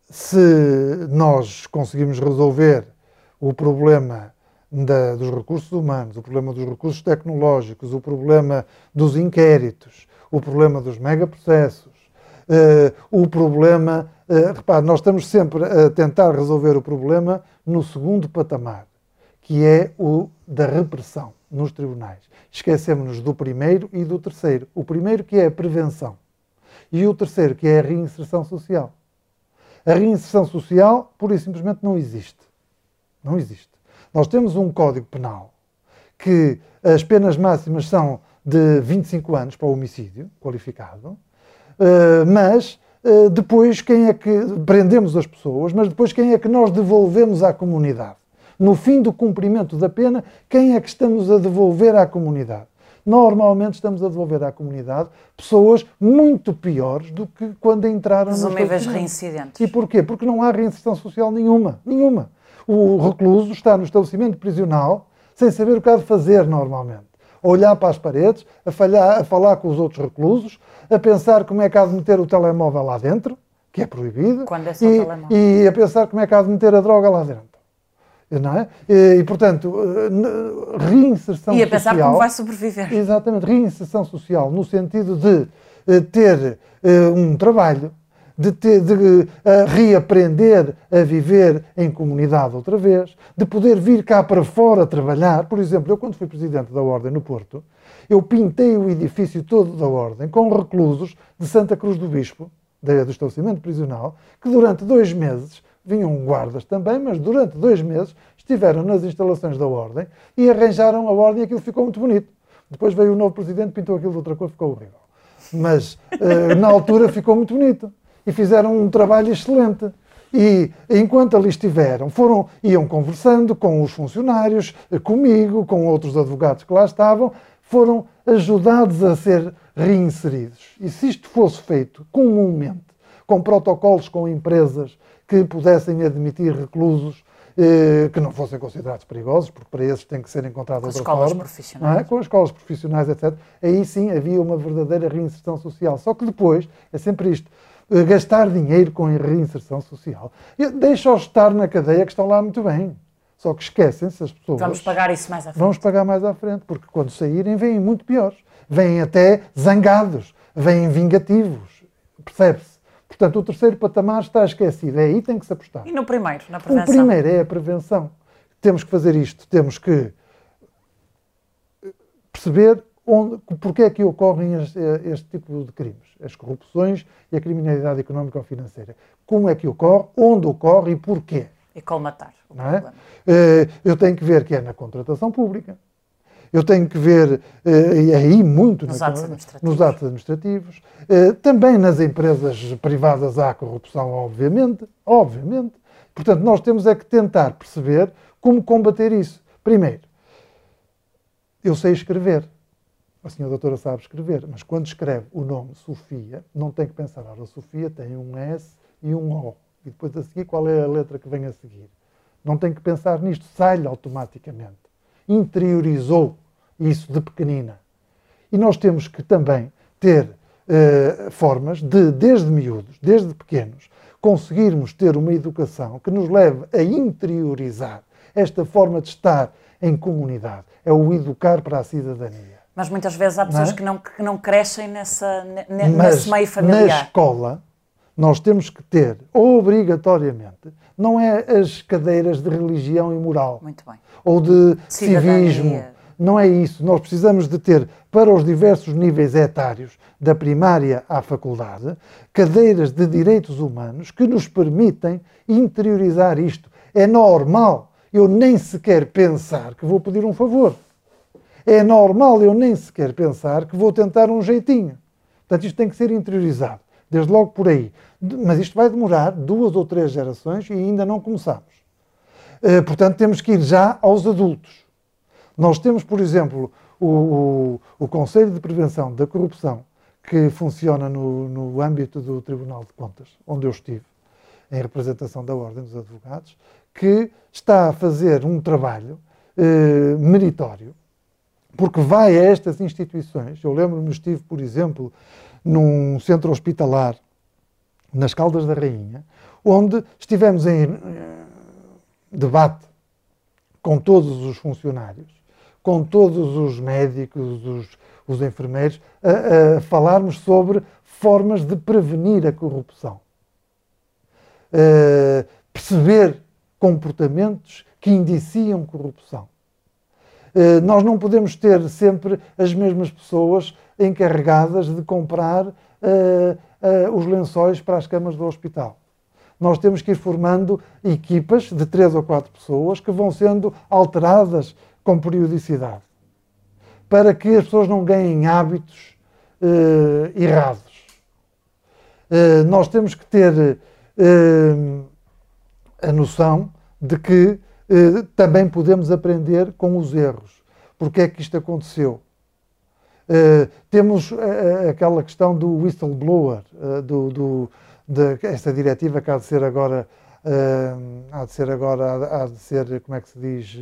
se nós conseguimos resolver o problema da, dos recursos humanos, o problema dos recursos tecnológicos, o problema dos inquéritos, o problema dos megaprocessos, uh, o problema. Uh, repare, nós estamos sempre a tentar resolver o problema no segundo patamar, que é o da repressão nos tribunais. Esquecemos-nos do primeiro e do terceiro. O primeiro que é a prevenção e o terceiro que é a reinserção social. A reinserção social, pura e simplesmente, não existe. Não existe. Nós temos um Código Penal que as penas máximas são de 25 anos para o homicídio qualificado, eh, mas eh, depois quem é que prendemos as pessoas, mas depois quem é que nós devolvemos à comunidade? No fim do cumprimento da pena, quem é que estamos a devolver à comunidade? Normalmente estamos a devolver à comunidade pessoas muito piores do que quando entraram no Presumíveis reincidentes. E porquê? Porque não há reinserção social nenhuma. Nenhuma. O recluso está no estabelecimento prisional sem saber o que há de fazer normalmente. A olhar para as paredes, a, falhar, a falar com os outros reclusos, a pensar como é que há de meter o telemóvel lá dentro, que é proibido, Quando é só e, telemóvel. e a pensar como é que há de meter a droga lá dentro. Não é? E, portanto, reinserção social. E a pensar social, como vai sobreviver. Exatamente, reinserção social, no sentido de eh, ter eh, um trabalho, de, ter, de reaprender a viver em comunidade outra vez, de poder vir cá para fora trabalhar. Por exemplo, eu quando fui presidente da Ordem no Porto, eu pintei o edifício todo da Ordem com reclusos de Santa Cruz do Bispo, do estabelecimento prisional, que durante dois meses vinham guardas também, mas durante dois meses estiveram nas instalações da Ordem e arranjaram a Ordem e aquilo ficou muito bonito. Depois veio o novo presidente, pintou aquilo de outra cor, ficou horrível. Mas uh, na altura ficou muito bonito e fizeram um trabalho excelente. E enquanto ali estiveram, foram, iam conversando com os funcionários, eh, comigo, com outros advogados que lá estavam, foram ajudados a ser reinseridos. E se isto fosse feito comumente, com protocolos com empresas que pudessem admitir reclusos eh, que não fossem considerados perigosos, porque para esses tem que ser encontrado com outra escolas forma, profissionais. É? com as escolas profissionais, etc. Aí sim havia uma verdadeira reinserção social. Só que depois é sempre isto. Eh, gastar dinheiro com reinserção social. Deixa-os estar na cadeia que estão lá muito bem. Só que esquecem-se as pessoas. Vamos pagar isso mais à frente. Vamos pagar mais à frente, porque quando saírem vêm muito piores. Vêm até zangados, vêm vingativos. Percebe-se? Portanto, o terceiro patamar está esquecido. É aí que tem que se apostar. E no primeiro, na prevenção? O primeiro é a prevenção. Temos que fazer isto. Temos que perceber onde, porque é que ocorrem este, este, tipo de crimes, as corrupções e a criminalidade económica ou financeira. Como é que ocorre, onde ocorre e porquê. E colmatar o é? Eh, eu tenho que ver que é na contratação pública, eu tenho que ver, eh, aí muito nos, na, atos, administrativos. nos atos administrativos. Eh, também nas empresas privadas há corrupção, obviamente, obviamente. Portanto, nós temos é que tentar perceber como combater isso. Primeiro, eu sei escrever. A senhora doutora sabe escrever, mas quando escreve o nome Sofia, não tem que pensar, a Sofia tem um S e um O. E depois a seguir, qual é a letra que vem a seguir? Não tem que pensar nisto, sai-lhe automaticamente. Interiorizou isso de pequenina. E nós temos que também ter uh, formas de, desde miúdos, desde pequenos, conseguirmos ter uma educação que nos leve a interiorizar esta forma de estar em comunidade. É o educar para a cidadania. Mas muitas vezes há pessoas não é? que, não, que não crescem nessa, nesse meio familiar. Na escola, nós temos que ter, obrigatoriamente, não é as cadeiras de religião e moral. Ou de Cidadania. civismo não é isso. Nós precisamos de ter, para os diversos níveis etários, da primária à faculdade, cadeiras de direitos humanos que nos permitem interiorizar isto. É normal eu nem sequer pensar que vou pedir um favor. É normal eu nem sequer pensar que vou tentar um jeitinho. Portanto, isto tem que ser interiorizado, desde logo por aí. Mas isto vai demorar duas ou três gerações e ainda não começamos. Eh, portanto, temos que ir já aos adultos. Nós temos, por exemplo, o, o, o Conselho de Prevenção da Corrupção, que funciona no, no âmbito do Tribunal de Contas, onde eu estive, em representação da Ordem dos Advogados, que está a fazer um trabalho eh, meritório, porque vai a estas instituições. Eu lembro-me, estive, por exemplo, num centro hospitalar nas Caldas da Rainha, onde estivemos em eh, debate com todos os funcionários, com todos os médicos, os, os enfermeiros, a, a, falarmos sobre formas de prevenir a corrupção. Uh, perceber comportamentos que indiciam corrupção. Uh, nós não podemos ter sempre as mesmas pessoas encarregadas de comprar uh, os lençóis para as camas do hospital nós temos que ir formando equipas de três ou quatro pessoas que vão sendo alteradas com periodicidade, para que as pessoas não ganhem hábitos eh, errados. Eh, nós temos que ter eh, a noção de que também podemos aprender com os erros. Porque é que isto aconteceu? Uh, temos uh, aquela questão do whistleblower, uh, do, do, de, esta diretiva que há de ser agora, há de ser agora, há de ser, como é que se diz?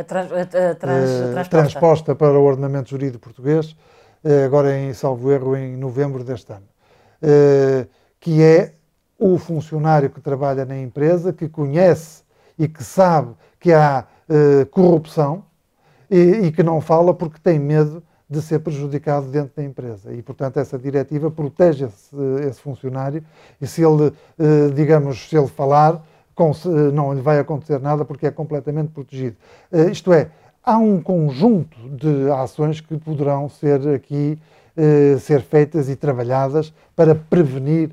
A trans, a, a trans, uh, transposta. transposta. para o ordenamento jurídico português, uh, agora em salvo erro em novembro deste ano, que é o funcionário que trabalha na empresa, que conhece e que sabe que há corrupção e, e que não fala porque tem medo de ser prejudicado dentro da empresa. E, portanto, essa diretiva protege esse, esse funcionário e se ele, eh, digamos, se ele falar, não lhe vai acontecer nada porque é completamente protegido. Eh, isto é, há um conjunto de ações que poderão ser aqui eh, ser feitas e trabalhadas para prevenir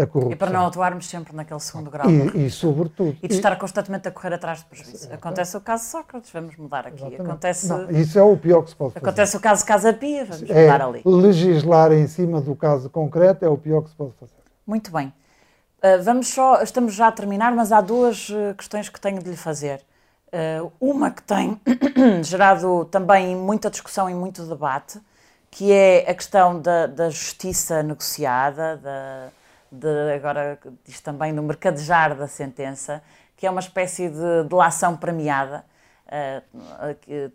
a corrupção. E para não atuarmos sempre naquele segundo grau. E, e sobretudo. E de estar constantemente a correr atrás de prejuízo. Acontece o caso Sócrates, vamos mudar aqui. Acontece, não, isso é o pior que se pode fazer. Acontece o caso Casa Pia, vamos é, mudar ali. Legislar em cima do caso concreto é o pior que se pode fazer. Muito bem. Uh, vamos só, estamos já a terminar, mas há duas uh, questões que tenho de lhe fazer. Uh, uma que tem gerado também muita discussão e muito debate, que é a questão da, da justiça negociada, da, de, agora diz também no mercadejar da sentença, que é uma espécie de delação premiada,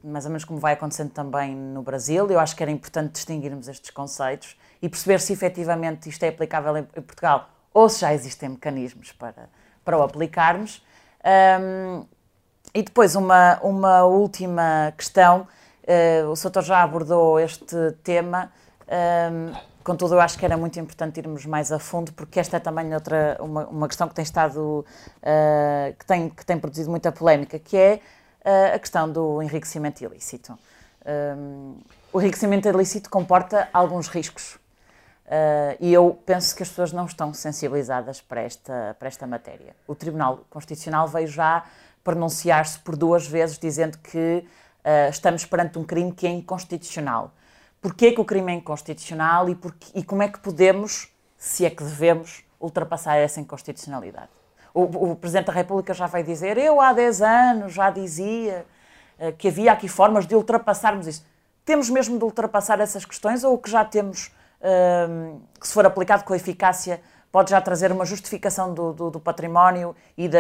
mais ou menos como vai acontecendo também no Brasil. Eu acho que era importante distinguirmos estes conceitos e perceber se efetivamente isto é aplicável em Portugal ou se já existem mecanismos para, para o aplicarmos. Um, e depois uma, uma última questão, uh, o Soutor já abordou este tema, um, Contudo, eu acho que era muito importante irmos mais a fundo, porque esta é também outra, uma, uma questão que tem estado, uh, que, tem, que tem produzido muita polémica, que é uh, a questão do enriquecimento ilícito. Um, o enriquecimento ilícito comporta alguns riscos uh, e eu penso que as pessoas não estão sensibilizadas para esta, para esta matéria. O Tribunal Constitucional veio já pronunciar-se por duas vezes dizendo que estamos perante um crime que é inconstitucional porquê que o crime é inconstitucional e, porque, e como é que podemos, se é que devemos, ultrapassar essa inconstitucionalidade. O, o, Presidente da República já vai dizer, eu há 10 anos já dizia uh, que havia aqui formas de ultrapassarmos isso. Temos mesmo de ultrapassar essas questões ou o que já temos, uh, que se for aplicado com eficácia, pode já trazer uma justificação do, do, do património e, da,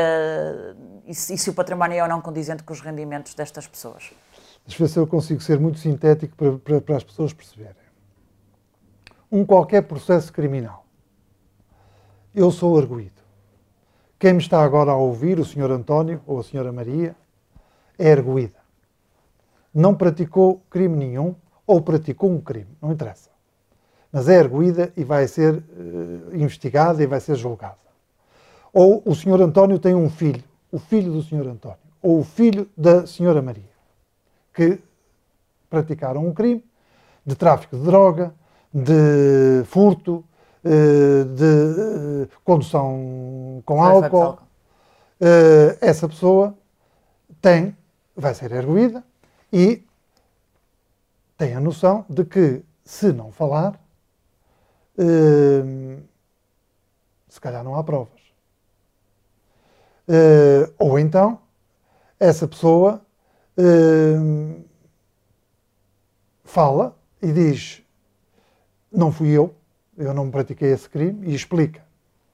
e, se, e se o património é ou não condizente com os rendimentos destas pessoas? Deixa eu ver se eu consigo ser muito sintético para, para, para as pessoas perceberem. Um qualquer processo criminal. Eu sou arguído. Quem me está agora a ouvir, o Sr. António ou a Sra. Maria, é arguída. Não praticou crime nenhum ou praticou um crime, não interessa. Mas é arguída e vai ser uh, investigada e vai ser julgada. Ou o Sr. António tem um filho, o filho do Sr. António, ou o filho da Sra. Maria que praticaram um crime de tráfico de droga, de furto, eh, de eh, condução com álcool. Essa pessoa tem, vai ser erguida e tem a noção de que, se não falar, se calhar não há provas. Ou então, essa pessoa uh, fala e diz: Não fui eu, eu não pratiquei esse crime, e explica.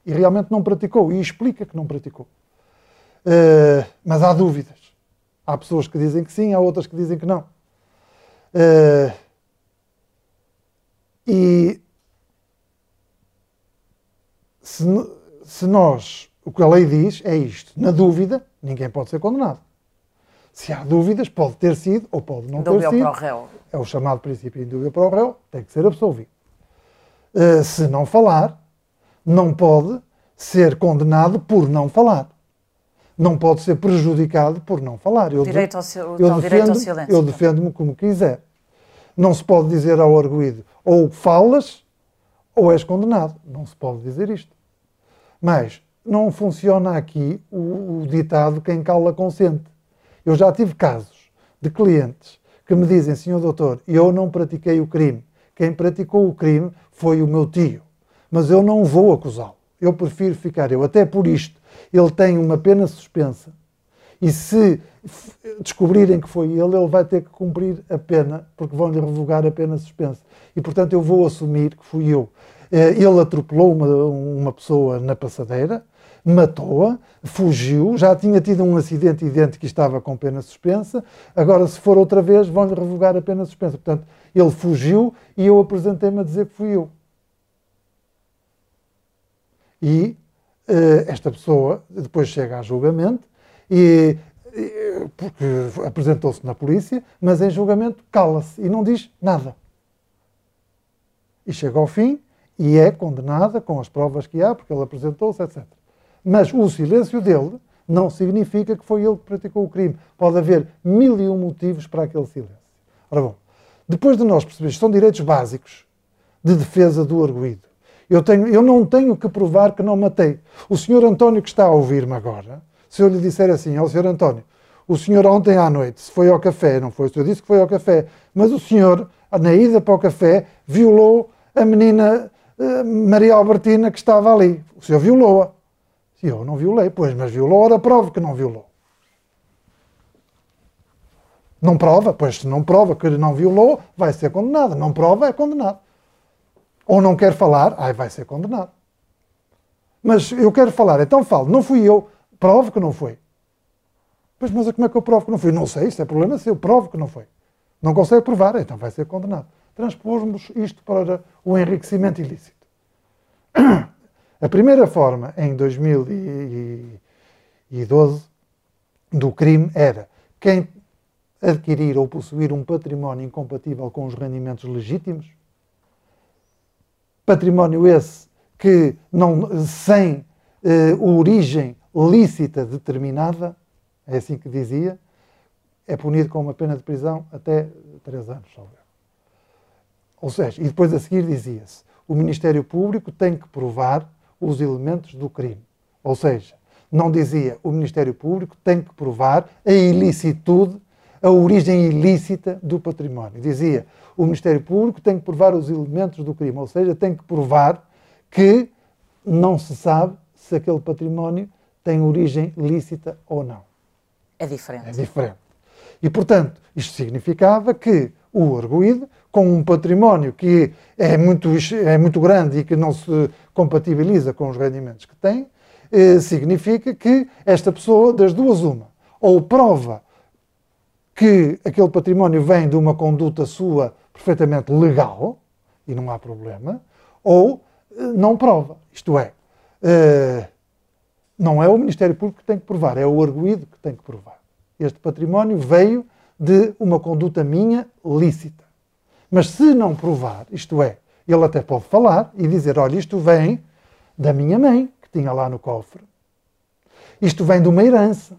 E realmente não praticou, e explica que não praticou. Uh, mas há dúvidas. Há pessoas que dizem que sim, há outras que dizem que não. Uh, e se, se nós, o que a lei diz é isto: na dúvida, ninguém pode ser condenado. Se há dúvidas, pode ter sido ou pode não ter sido. Para o réu. É o chamado princípio de dúvida para o réu, tem que ser absolvido. Uh, se não falar, não pode ser condenado por não falar. Não pode ser prejudicado por não falar. Eu, direito ao, eu defendo, direito ao silêncio. Eu defendo-me como quiser. Não se pode dizer ao arguído ou falas ou és condenado. Não se pode dizer isto. Mas não funciona aqui o, o ditado quem cala consente. Eu já tive casos de clientes que me dizem, senhor doutor, eu não pratiquei o crime. Quem praticou o crime foi o meu tio. Mas eu não vou acusá-lo. Eu prefiro ficar eu. Até por isto, ele tem uma pena suspensa. E se descobrirem que foi ele, ele vai ter que cumprir a pena, porque vão-lhe revogar a pena suspensa. E, portanto, eu vou assumir que fui eu. Eh, ele atropelou uma, uma pessoa na passadeira, matou-a, fugiu, já tinha tido um acidente idêntico que estava com pena suspensa, agora se for outra vez vão-lhe revogar a pena suspensa. Portanto, ele fugiu e eu apresentei-me a dizer que fui eu. E uh, esta pessoa depois chega a julgamento e porque apresentou-se na polícia, mas em julgamento cala-se e não diz nada. E chega ao fim e é condenada com as provas que há, porque ele apresentou-se, etc. Mas o silêncio dele não significa que foi ele que praticou o crime. Pode haver mil e um motivos para aquele silêncio. Ora bom, depois de nós perceber, são direitos básicos de defesa do arguído. Eu, tenho, eu não tenho que provar que não matei. O senhor António que está a ouvir-me agora, se eu lhe disser assim ao senhor António, o senhor ontem à noite se foi ao café, não foi o senhor disse que foi ao café, mas o senhor, na ida para o café, violou a menina Maria Albertina que estava ali. O senhor violou-a. Eu não violei, pois, mas violou, ora prova que não violou. Não prova? Pois se não prova que não violou, vai ser condenado. Não prova, é condenado. Ou não quer falar, aí vai ser condenado. Mas eu quero falar, então falo, não fui eu, provo que não foi. Pois, mas como é que eu provo que não foi? Não sei, isso é problema seu, provo que não foi. Não consegue provar, então vai ser condenado. Transpormos isto para o enriquecimento ilícito. A primeira forma, em 2012, do crime era quem adquirir ou possuir um património incompatível com os rendimentos legítimos, património esse que não, sem eh, origem lícita determinada, é assim que dizia, é punido com uma pena de prisão até três anos, salve. Ou seja, e depois a seguir dizia-se, o Ministério Público tem que provar os elementos do crime. Ou seja, não dizia o Ministério Público tem que provar a ilicitude a origem ilícita do património. Dizia, o Ministério Público tem que provar os elementos do crime, ou seja, tem que provar que não se sabe se aquele património tem origem lícita ou não. É diferente. É diferente. E, portanto, isto significava que o arguído, com um património que é muito, é muito grande e que não se compatibiliza com os rendimentos que tem, eh, significa que esta pessoa, das duas, uma, ou prova que aquele património vem de uma conduta sua perfeitamente legal, e não há problema, ou eh, não prova. Isto é, eh, não é o Ministério Público que tem que provar, é o arguído que tem que provar. Este património veio de uma conduta minha lícita. Mas se não provar, isto é, ele até pode falar e dizer: olha, isto vem da minha mãe, que tinha lá no cofre. Isto vem de uma herança.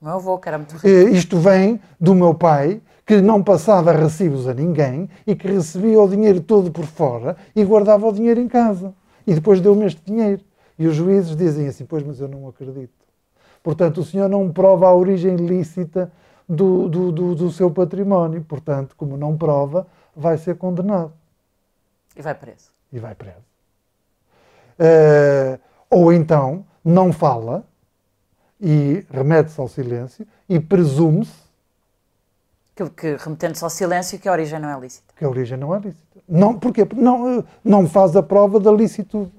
Meu avô, que era muito rico. Eh, isto vem do meu pai, que não passava recibos a ninguém e que recebia o dinheiro todo por fora e guardava o dinheiro em casa. E depois deu-me este dinheiro. E os juízes dizem assim: Pois, mas eu não acredito. Portanto, o senhor não prova a origem lícita do, do, do, do seu património. Portanto, como não prova, vai ser condenado. E vai preso. E vai preso. Uh, ou então não fala e remete-se ao silêncio e presume-se que, que remetendo-se ao silêncio que a origem não é lícita. Que a origem não é lícita. Não, porquê? Porque não, não faz a prova da licitude.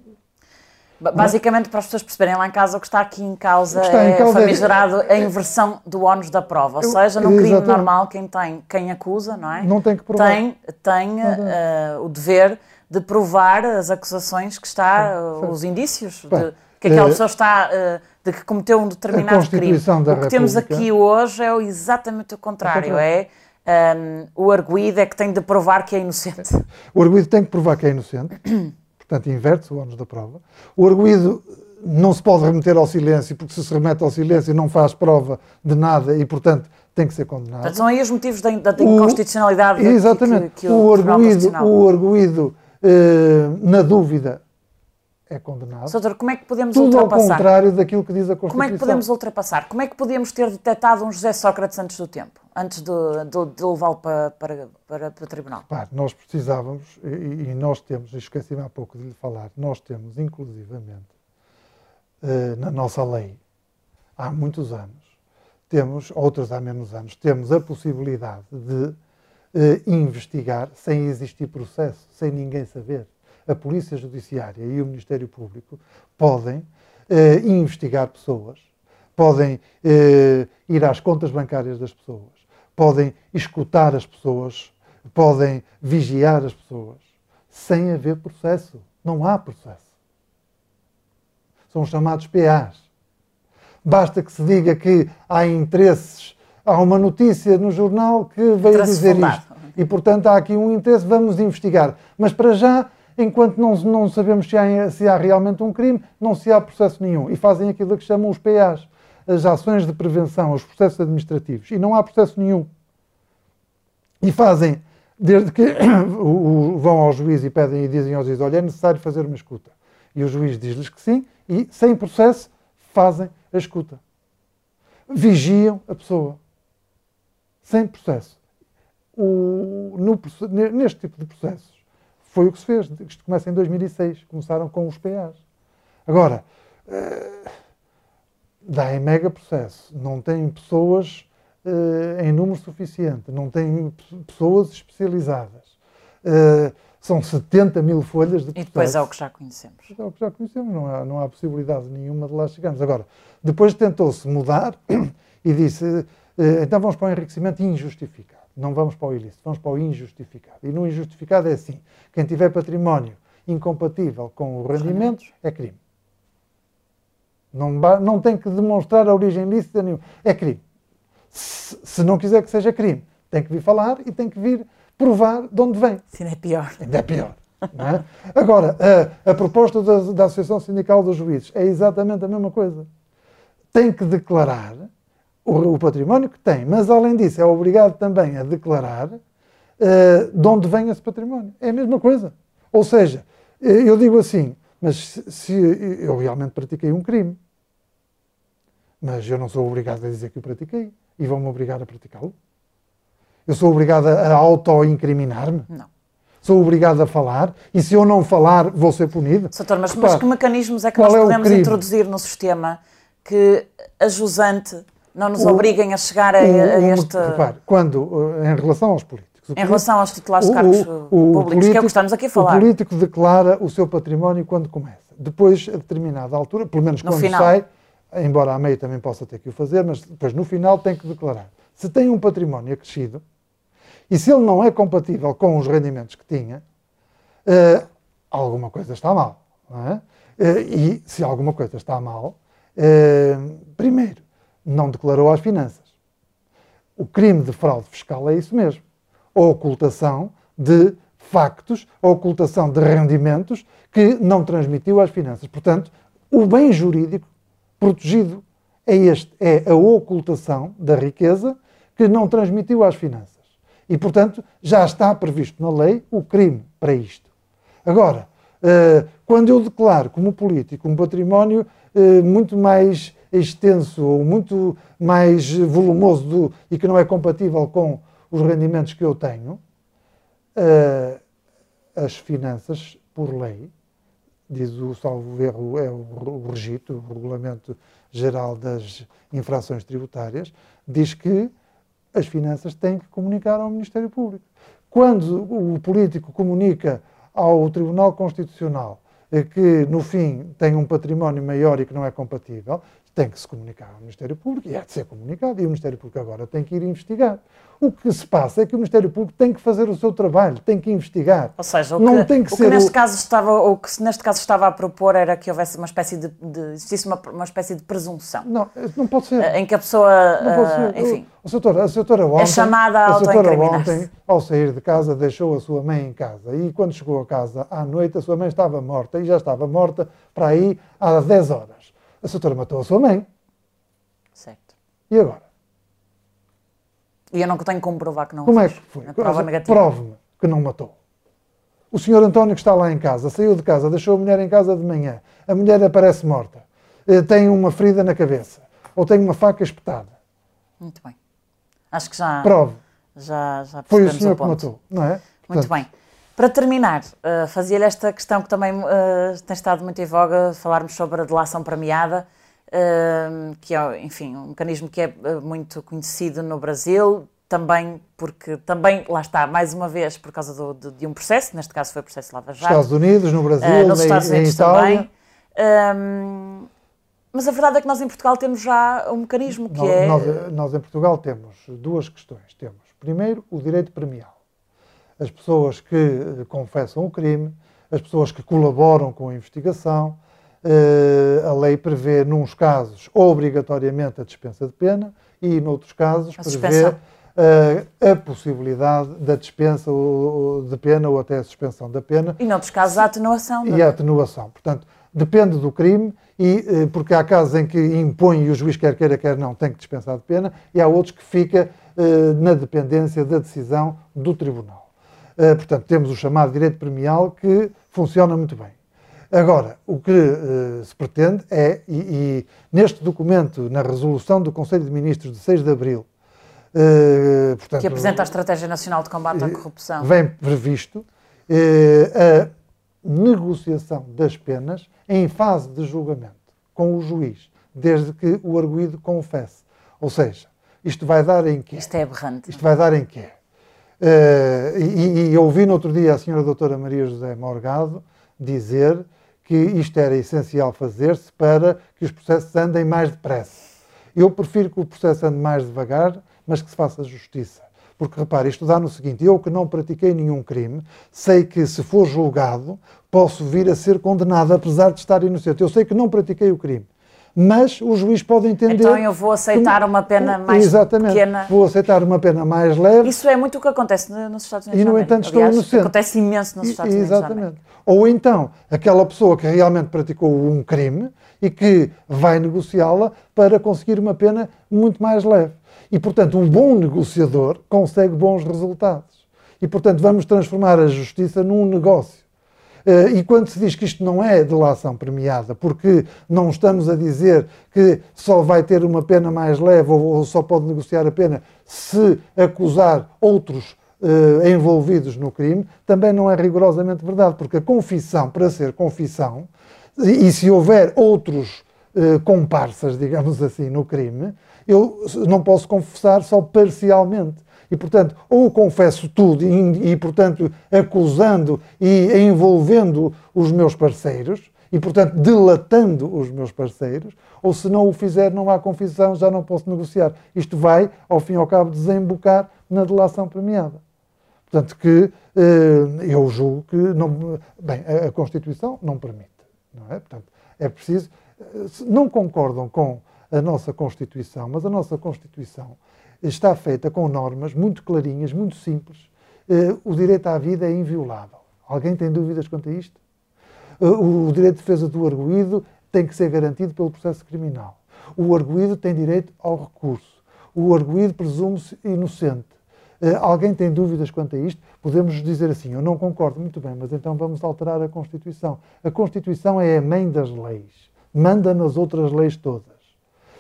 Basicamente, para as pessoas perceberem lá em casa, o que está aqui em causa é em causa é famigerado é... a inversão do ónus da prova. Ou seja, num crime Exatamente. normal, quem tem, quem acusa, não é? Não tem que provar. Tem, tem uh, o dever de provar as acusações que está, uh, os indícios de, que aquela pessoa está, uh, de que cometeu um determinado crime. o que temos aqui hoje é exatamente o contrário, é um, o arguído é que tem de provar que é inocente. O arguído tem que provar que é inocente portanto inverte-se o ônus da prova. O arguído não se pode remeter ao silêncio, porque se se remete ao silêncio não faz prova de nada e, portanto, tem que ser condenado. Portanto, são aí os motivos da, da inconstitucionalidade. O, exatamente. Que, que, que o, o, arguído, o arguído, eh, na dúvida, é condenado. Soutor, como é que podemos Tudo ultrapassar? Tudo ao contrário daquilo que diz a Constituição. Como é que podemos ultrapassar? Como é que podíamos ter detectado um José Sócrates antes do tempo? Antes de, de, de levá-lo para, para, para, para, o tribunal? Repare, nós precisávamos, e, e nós temos, esqueci-me há pouco de lhe falar, nós temos, inclusivamente, uh, na nossa lei, há muitos anos, temos, outras há menos anos, temos a possibilidade de uh, investigar sem existir processo, sem ninguém saber a Polícia Judiciária e o Ministério Público podem eh, investigar pessoas, podem eh, ir às contas bancárias das pessoas, podem escutar as pessoas, podem vigiar as pessoas, sem haver processo. Não há processo. São chamados PAs. Basta que se diga que há interesses, há uma notícia no jornal que veio dizer isto. E, portanto, há aqui um interesse, vamos investigar. Mas, para já, enquanto não, não sabemos se há, se há realmente um crime, não se há processo nenhum. E fazem aquilo que chamam os PAs, as ações de prevenção, os processos administrativos. E não há processo nenhum. E fazem, desde que vão ao juiz e pedem e dizem ao juiz: olha, é necessário fazer uma escuta. E o juiz diz-lhes que sim, e sem processo fazem a escuta. Vigiam a pessoa. Sem processo. O, no, neste tipo de processos, foi o que se fez. Isto começa em 2006. Começaram com os PAs. Agora, uh, dá em mega processo. Não tem pessoas uh, em número suficiente. Não tem pessoas especializadas. Uh, são 70 mil folhas de processo. E depois é o que já conhecemos. É o que já conhecemos. Não há, não há possibilidade nenhuma de lá chegarmos. Agora, depois tentou-se mudar e disse, então vamos para o enriquecimento injustificado. Não vamos para o ilícito, vamos para o injustificado. E no injustificado é assim: quem tiver património incompatível com o rendimento é crime. Não, não tem que demonstrar a origem lícita nenhuma. É crime. Se, se, não quiser que seja crime, tem que vir falar e tem que vir provar de onde vem. Se ainda é pior. Ainda é pior. É? Agora, a, a proposta da, da Associação Sindical dos Juízes é exatamente a mesma coisa. Tem que declarar o, o, património que tem, mas além disso é obrigado também a declarar uh, de onde vem esse património. É a mesma coisa. Ou seja, eh, eu digo assim, mas se, se eu realmente pratiquei um crime, mas eu não sou obrigado a dizer que o pratiquei e vão-me obrigar a praticá-lo? Eu sou obrigado a auto-incriminar-me? Não. Sou obrigado a falar e se eu não falar vou ser punido? Doutor, mas, mas que mecanismos é que nós é podemos introduzir no sistema que a jusante não nos o, obriguem a chegar a, o, a este. Repare, quando, eh, em relação aos políticos. Em relação aos titulares de cargos públicos, político, que é o que estamos aqui a falar. O político declara o seu património quando começa. Depois, a determinada altura, pelo menos no quando final. sai, embora a meio também possa ter que o fazer, mas depois no final tem que declarar. Se tem um património acrescido e se ele não é compatível com os rendimentos que tinha, uh, alguma coisa está mal. É? Uh, e se alguma coisa está mal, uh, primeiro, não declarou às finanças. O crime de fraude fiscal é isso mesmo. A ocultação de factos, a ocultação de rendimentos que não transmitiu às finanças. Portanto, o bem jurídico protegido é este, é a ocultação da riqueza que não transmitiu às finanças. E, portanto, já está previsto na lei o crime para isto. Agora, eh, quando eu declaro como político um património eh, muito mais extenso ou muito mais volumoso do, e que não é compatível com os rendimentos que eu tenho, uh, as finanças, por lei, diz o salvo erro, é o, regito, o Regulamento Geral das Infrações Tributárias, diz que as finanças têm que comunicar ao Ministério Público. Quando o político comunica ao Tribunal Constitucional eh, que no fim tem um património maior e que não é compatível, tem que se comunicar ao Ministério Público e é de ser comunicado e o Ministério Público agora tem que ir investigar. O que se passa é que o Ministério Público tem que fazer o seu trabalho, tem que investigar. Ou seja, o que, não tem que, o que neste o... caso estava, o que neste caso estava a propor era que houvesse uma espécie de, de existisse uma, uma espécie de presunção. Não, não pode ser. Em que a pessoa. Uh, enfim, a doutora, a doutora ontem, é chamada a, ontem, ao sair de casa, deixou a sua mãe em casa e quando chegou a casa à noite, a sua mãe estava morta e já estava morta para aí há 10 horas. A doutora matou a sua mãe. Certo. E agora? E eu não tenho como provar que não Como é que foi? prova negativa. Prove-me que não matou. O senhor António que está lá em casa, saiu de casa, deixou a mulher em casa de manhã, a mulher aparece morta, eh, tem uma ferida na cabeça, ou tem uma faca espetada. Muito bem. Acho que já... Prove. Já, já Foi o senhor o que matou, não é? Muito Portanto, bem. Para terminar, uh, fazia-lhe esta questão que também uh, tem estado muito em voga, falarmos sobre a delação premiada que é, enfim, um mecanismo que é muito conhecido no Brasil, também porque, também, lá está, mais uma vez, por causa do, de, de, um processo, neste caso foi o processo Lava Jato. Estados Unidos, no Brasil, uh, nos Estados Unidos também. Um, mas a verdade é que nós em Portugal temos já um mecanismo que nós, é... Nós, nós, em Portugal temos duas questões. Temos, primeiro, o direito premial. As pessoas que eh, confessam o crime, as pessoas que colaboram com a investigação, Uh, a lei prevê, nos casos, obrigatoriamente a dispensa de pena e, noutros casos, a prevê uh, a possibilidade da dispensa de pena ou até a suspensão da pena. E, noutros casos, a atenuação. E a atenuação. Portanto, depende do crime, e, porque há casos em que impõe e o juiz quer queira, quer não, tem que dispensar de pena, e há outros que fica na dependência da decisão do tribunal. Portanto, temos o chamado direito premial que funciona muito bem. Agora, o que uh, se pretende é, e, e, neste documento, na resolução do Conselho de Ministros de 6 de Abril, uh, portanto, que apresenta a Estratégia Nacional de Combate à eh, Corrupção, vem previsto a negociação das penas em fase de julgamento com o juiz, desde que o arguído confesse. Ou seja, isto vai dar em quê? Isto é aberrante. Isto vai dar em quê? Uh, e, e, ouvi no outro dia a senhora doutora Maria José Morgado dizer que isto era essencial fazer-se para que os processos andem mais depressa. Eu prefiro que o processo ande mais devagar, mas que se faça justiça. Porque, repare, isto dá no seguinte: eu que não pratiquei nenhum crime, sei que se for julgado, posso vir a ser condenado, apesar de estar inocente. Eu sei que não pratiquei o crime. Mas o juiz pode entender. Então eu vou aceitar uma pena mais Exatamente, pequena. Vou aceitar uma pena mais leve. Isso é muito o que acontece nos Estados Unidos. E, no entanto, estou inocente. Acontece imenso nos Estados Unidos. Exatamente. Ou então, aquela pessoa que realmente praticou um crime e que vai negociá-la para conseguir uma pena muito mais leve. E, portanto, um bom negociador consegue bons resultados. E, portanto, vamos transformar a justiça num negócio. Eh, e quando se diz que isto não é delação premiada, porque não estamos a dizer que só vai ter uma pena mais leve ou só pode negociar a pena se acusar outros uh, envolvidos no crime, também não é rigorosamente verdade, porque a confissão, para ser confissão, e, se houver outros uh, comparsas, digamos assim, no crime, eu não posso confessar só parcialmente. E, portanto, ou confesso tudo e, e, portanto, acusando e envolvendo os meus parceiros, e, portanto, delatando os meus parceiros, ou se não o fizer, não há confissão, já não posso negociar. Isto vai, ao fim e ao cabo, desembocar na delação premiada. Portanto, que eh, eu julgo que não, bem, a, a, Constituição não permite, não é? Portanto, é preciso, eh, não concordam com a nossa Constituição, mas a nossa Constituição está feita com normas muito clarinhas, muito simples. Eh, o direito à vida é inviolável. Alguém tem dúvidas quanto a isto? O direito de defesa do arguído tem que ser garantido pelo processo criminal. O arguído tem direito ao recurso. O arguído presume-se inocente. Uh, alguém tem dúvidas quanto a isto? Podemos dizer assim: eu não concordo, muito bem, mas então vamos alterar a Constituição. A Constituição é a mãe das leis, manda nas outras leis todas.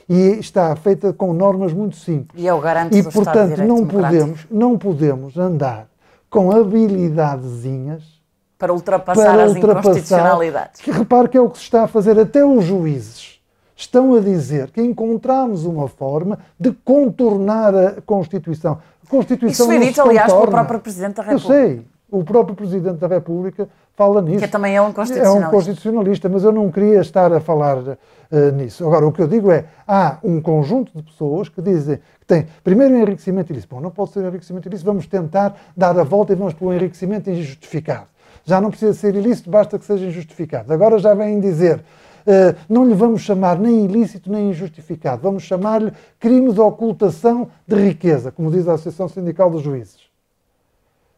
E está feita com normas muito simples. E é o garante E, portanto, de não podemos, não podemos andar com habilidadezinhas para ultrapassar para as ultrapassar, inconstitucionalidades. Que repare que é o que se está a fazer até os juízes estão a dizer que encontramos uma forma de contornar a Constituição. Constituição Isso foi dito, aliás, pelo próprio Presidente da República. Eu sei, O próprio Presidente da República fala nisso. Que também é um constitucionalista. É um constitucionalista, mas eu não queria estar a falar uh, nisso. Agora, o que eu digo é, há um conjunto de pessoas que dizem que tem, primeiro, enriquecimento ilícito. Bom, não pode ser enriquecimento ilícito, vamos tentar dar a volta e vamos para o enriquecimento injustificado. Já não precisa ser ilícito, basta que seja injustificado. Agora já vêm dizer, uh, não lhe vamos chamar nem ilícito nem injustificado, vamos chamar-lhe crime de ocultação de riqueza, como diz a Associação Sindical dos Juízes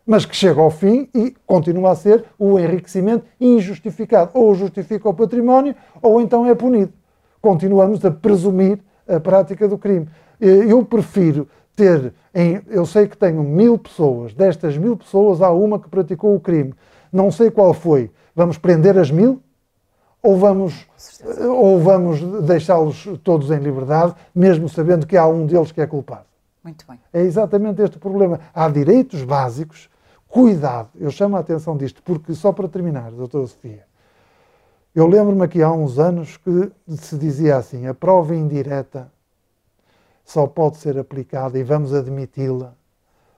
mas que chega ao fim e continua a ser o enriquecimento injustificado. Ou justifica o património, ou então é punido. Continuamos a presumir a prática do crime. Eu prefiro ter, em, eu sei que tenho mil pessoas, destas mil pessoas há uma que praticou o crime. Não sei qual foi. Vamos prender as mil? Ou vamos, ou vamos deixá-los todos em liberdade, mesmo sabendo que há um deles que é culpado? Muito bem. É exatamente este o problema. Há direitos básicos Cuidado, eu chamo a atenção disto, porque só para terminar, doutora Sofia, eu lembro-me aqui há uns anos que se dizia assim: a prova indireta só pode ser aplicada e vamos admiti-la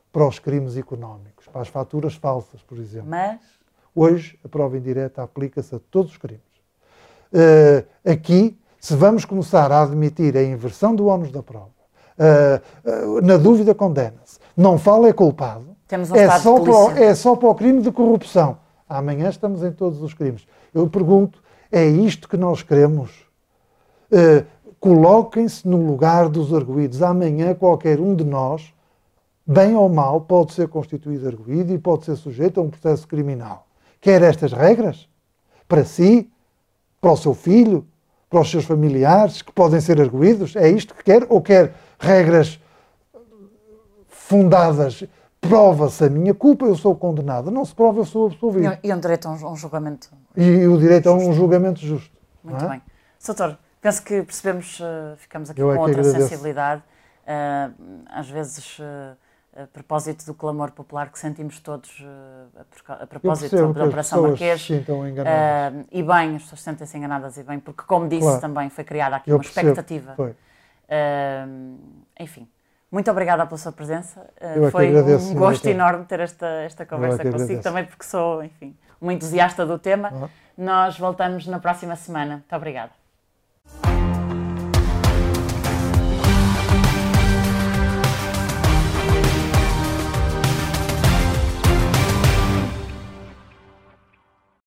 para os crimes económicos, para as faturas falsas, por exemplo. Mas. Hoje, a prova indireta aplica-se a todos os crimes. Uh, aqui, se vamos começar a admitir a inversão do ónus da prova, uh, uh, na dúvida condena-se, não fala é culpado, temos um é, Estado só para, é só para o crime de corrupção. Amanhã estamos em todos os crimes. Eu pergunto, é isto que nós queremos? Uh, Coloquem-se no lugar dos arguídos. Amanhã qualquer um de nós, bem ou mal, pode ser constituído arguído e pode ser sujeito a um processo criminal. Quer estas regras? Para si? Para o seu filho? Para os seus familiares que podem ser arguídos? É isto que quer? Ou quer regras fundadas prova-se a minha culpa, eu sou condenado. Não se prova, eu sou absolvido. E um direito a um, julgamento. E, o direito justo. a um julgamento justo. Muito é? bem. Doutor, penso que percebemos, uh, ficamos aqui eu é com é outra agradeço. sensibilidade. Uh, às vezes, uh, a propósito do clamor popular que sentimos todos a, propósito da Operação Marquês. E bem, as pessoas sentem-se enganadas e bem, porque, como disse, claro. também foi criada aqui eu uma percebo. expectativa. enfim, muito obrigada pela sua presença. Eu é Foi agradeço, um gosto enorme ter esta, esta é conversa consigo, também porque sou, enfim, uma entusiasta do tema. Nós voltamos na próxima semana. Muito obrigada.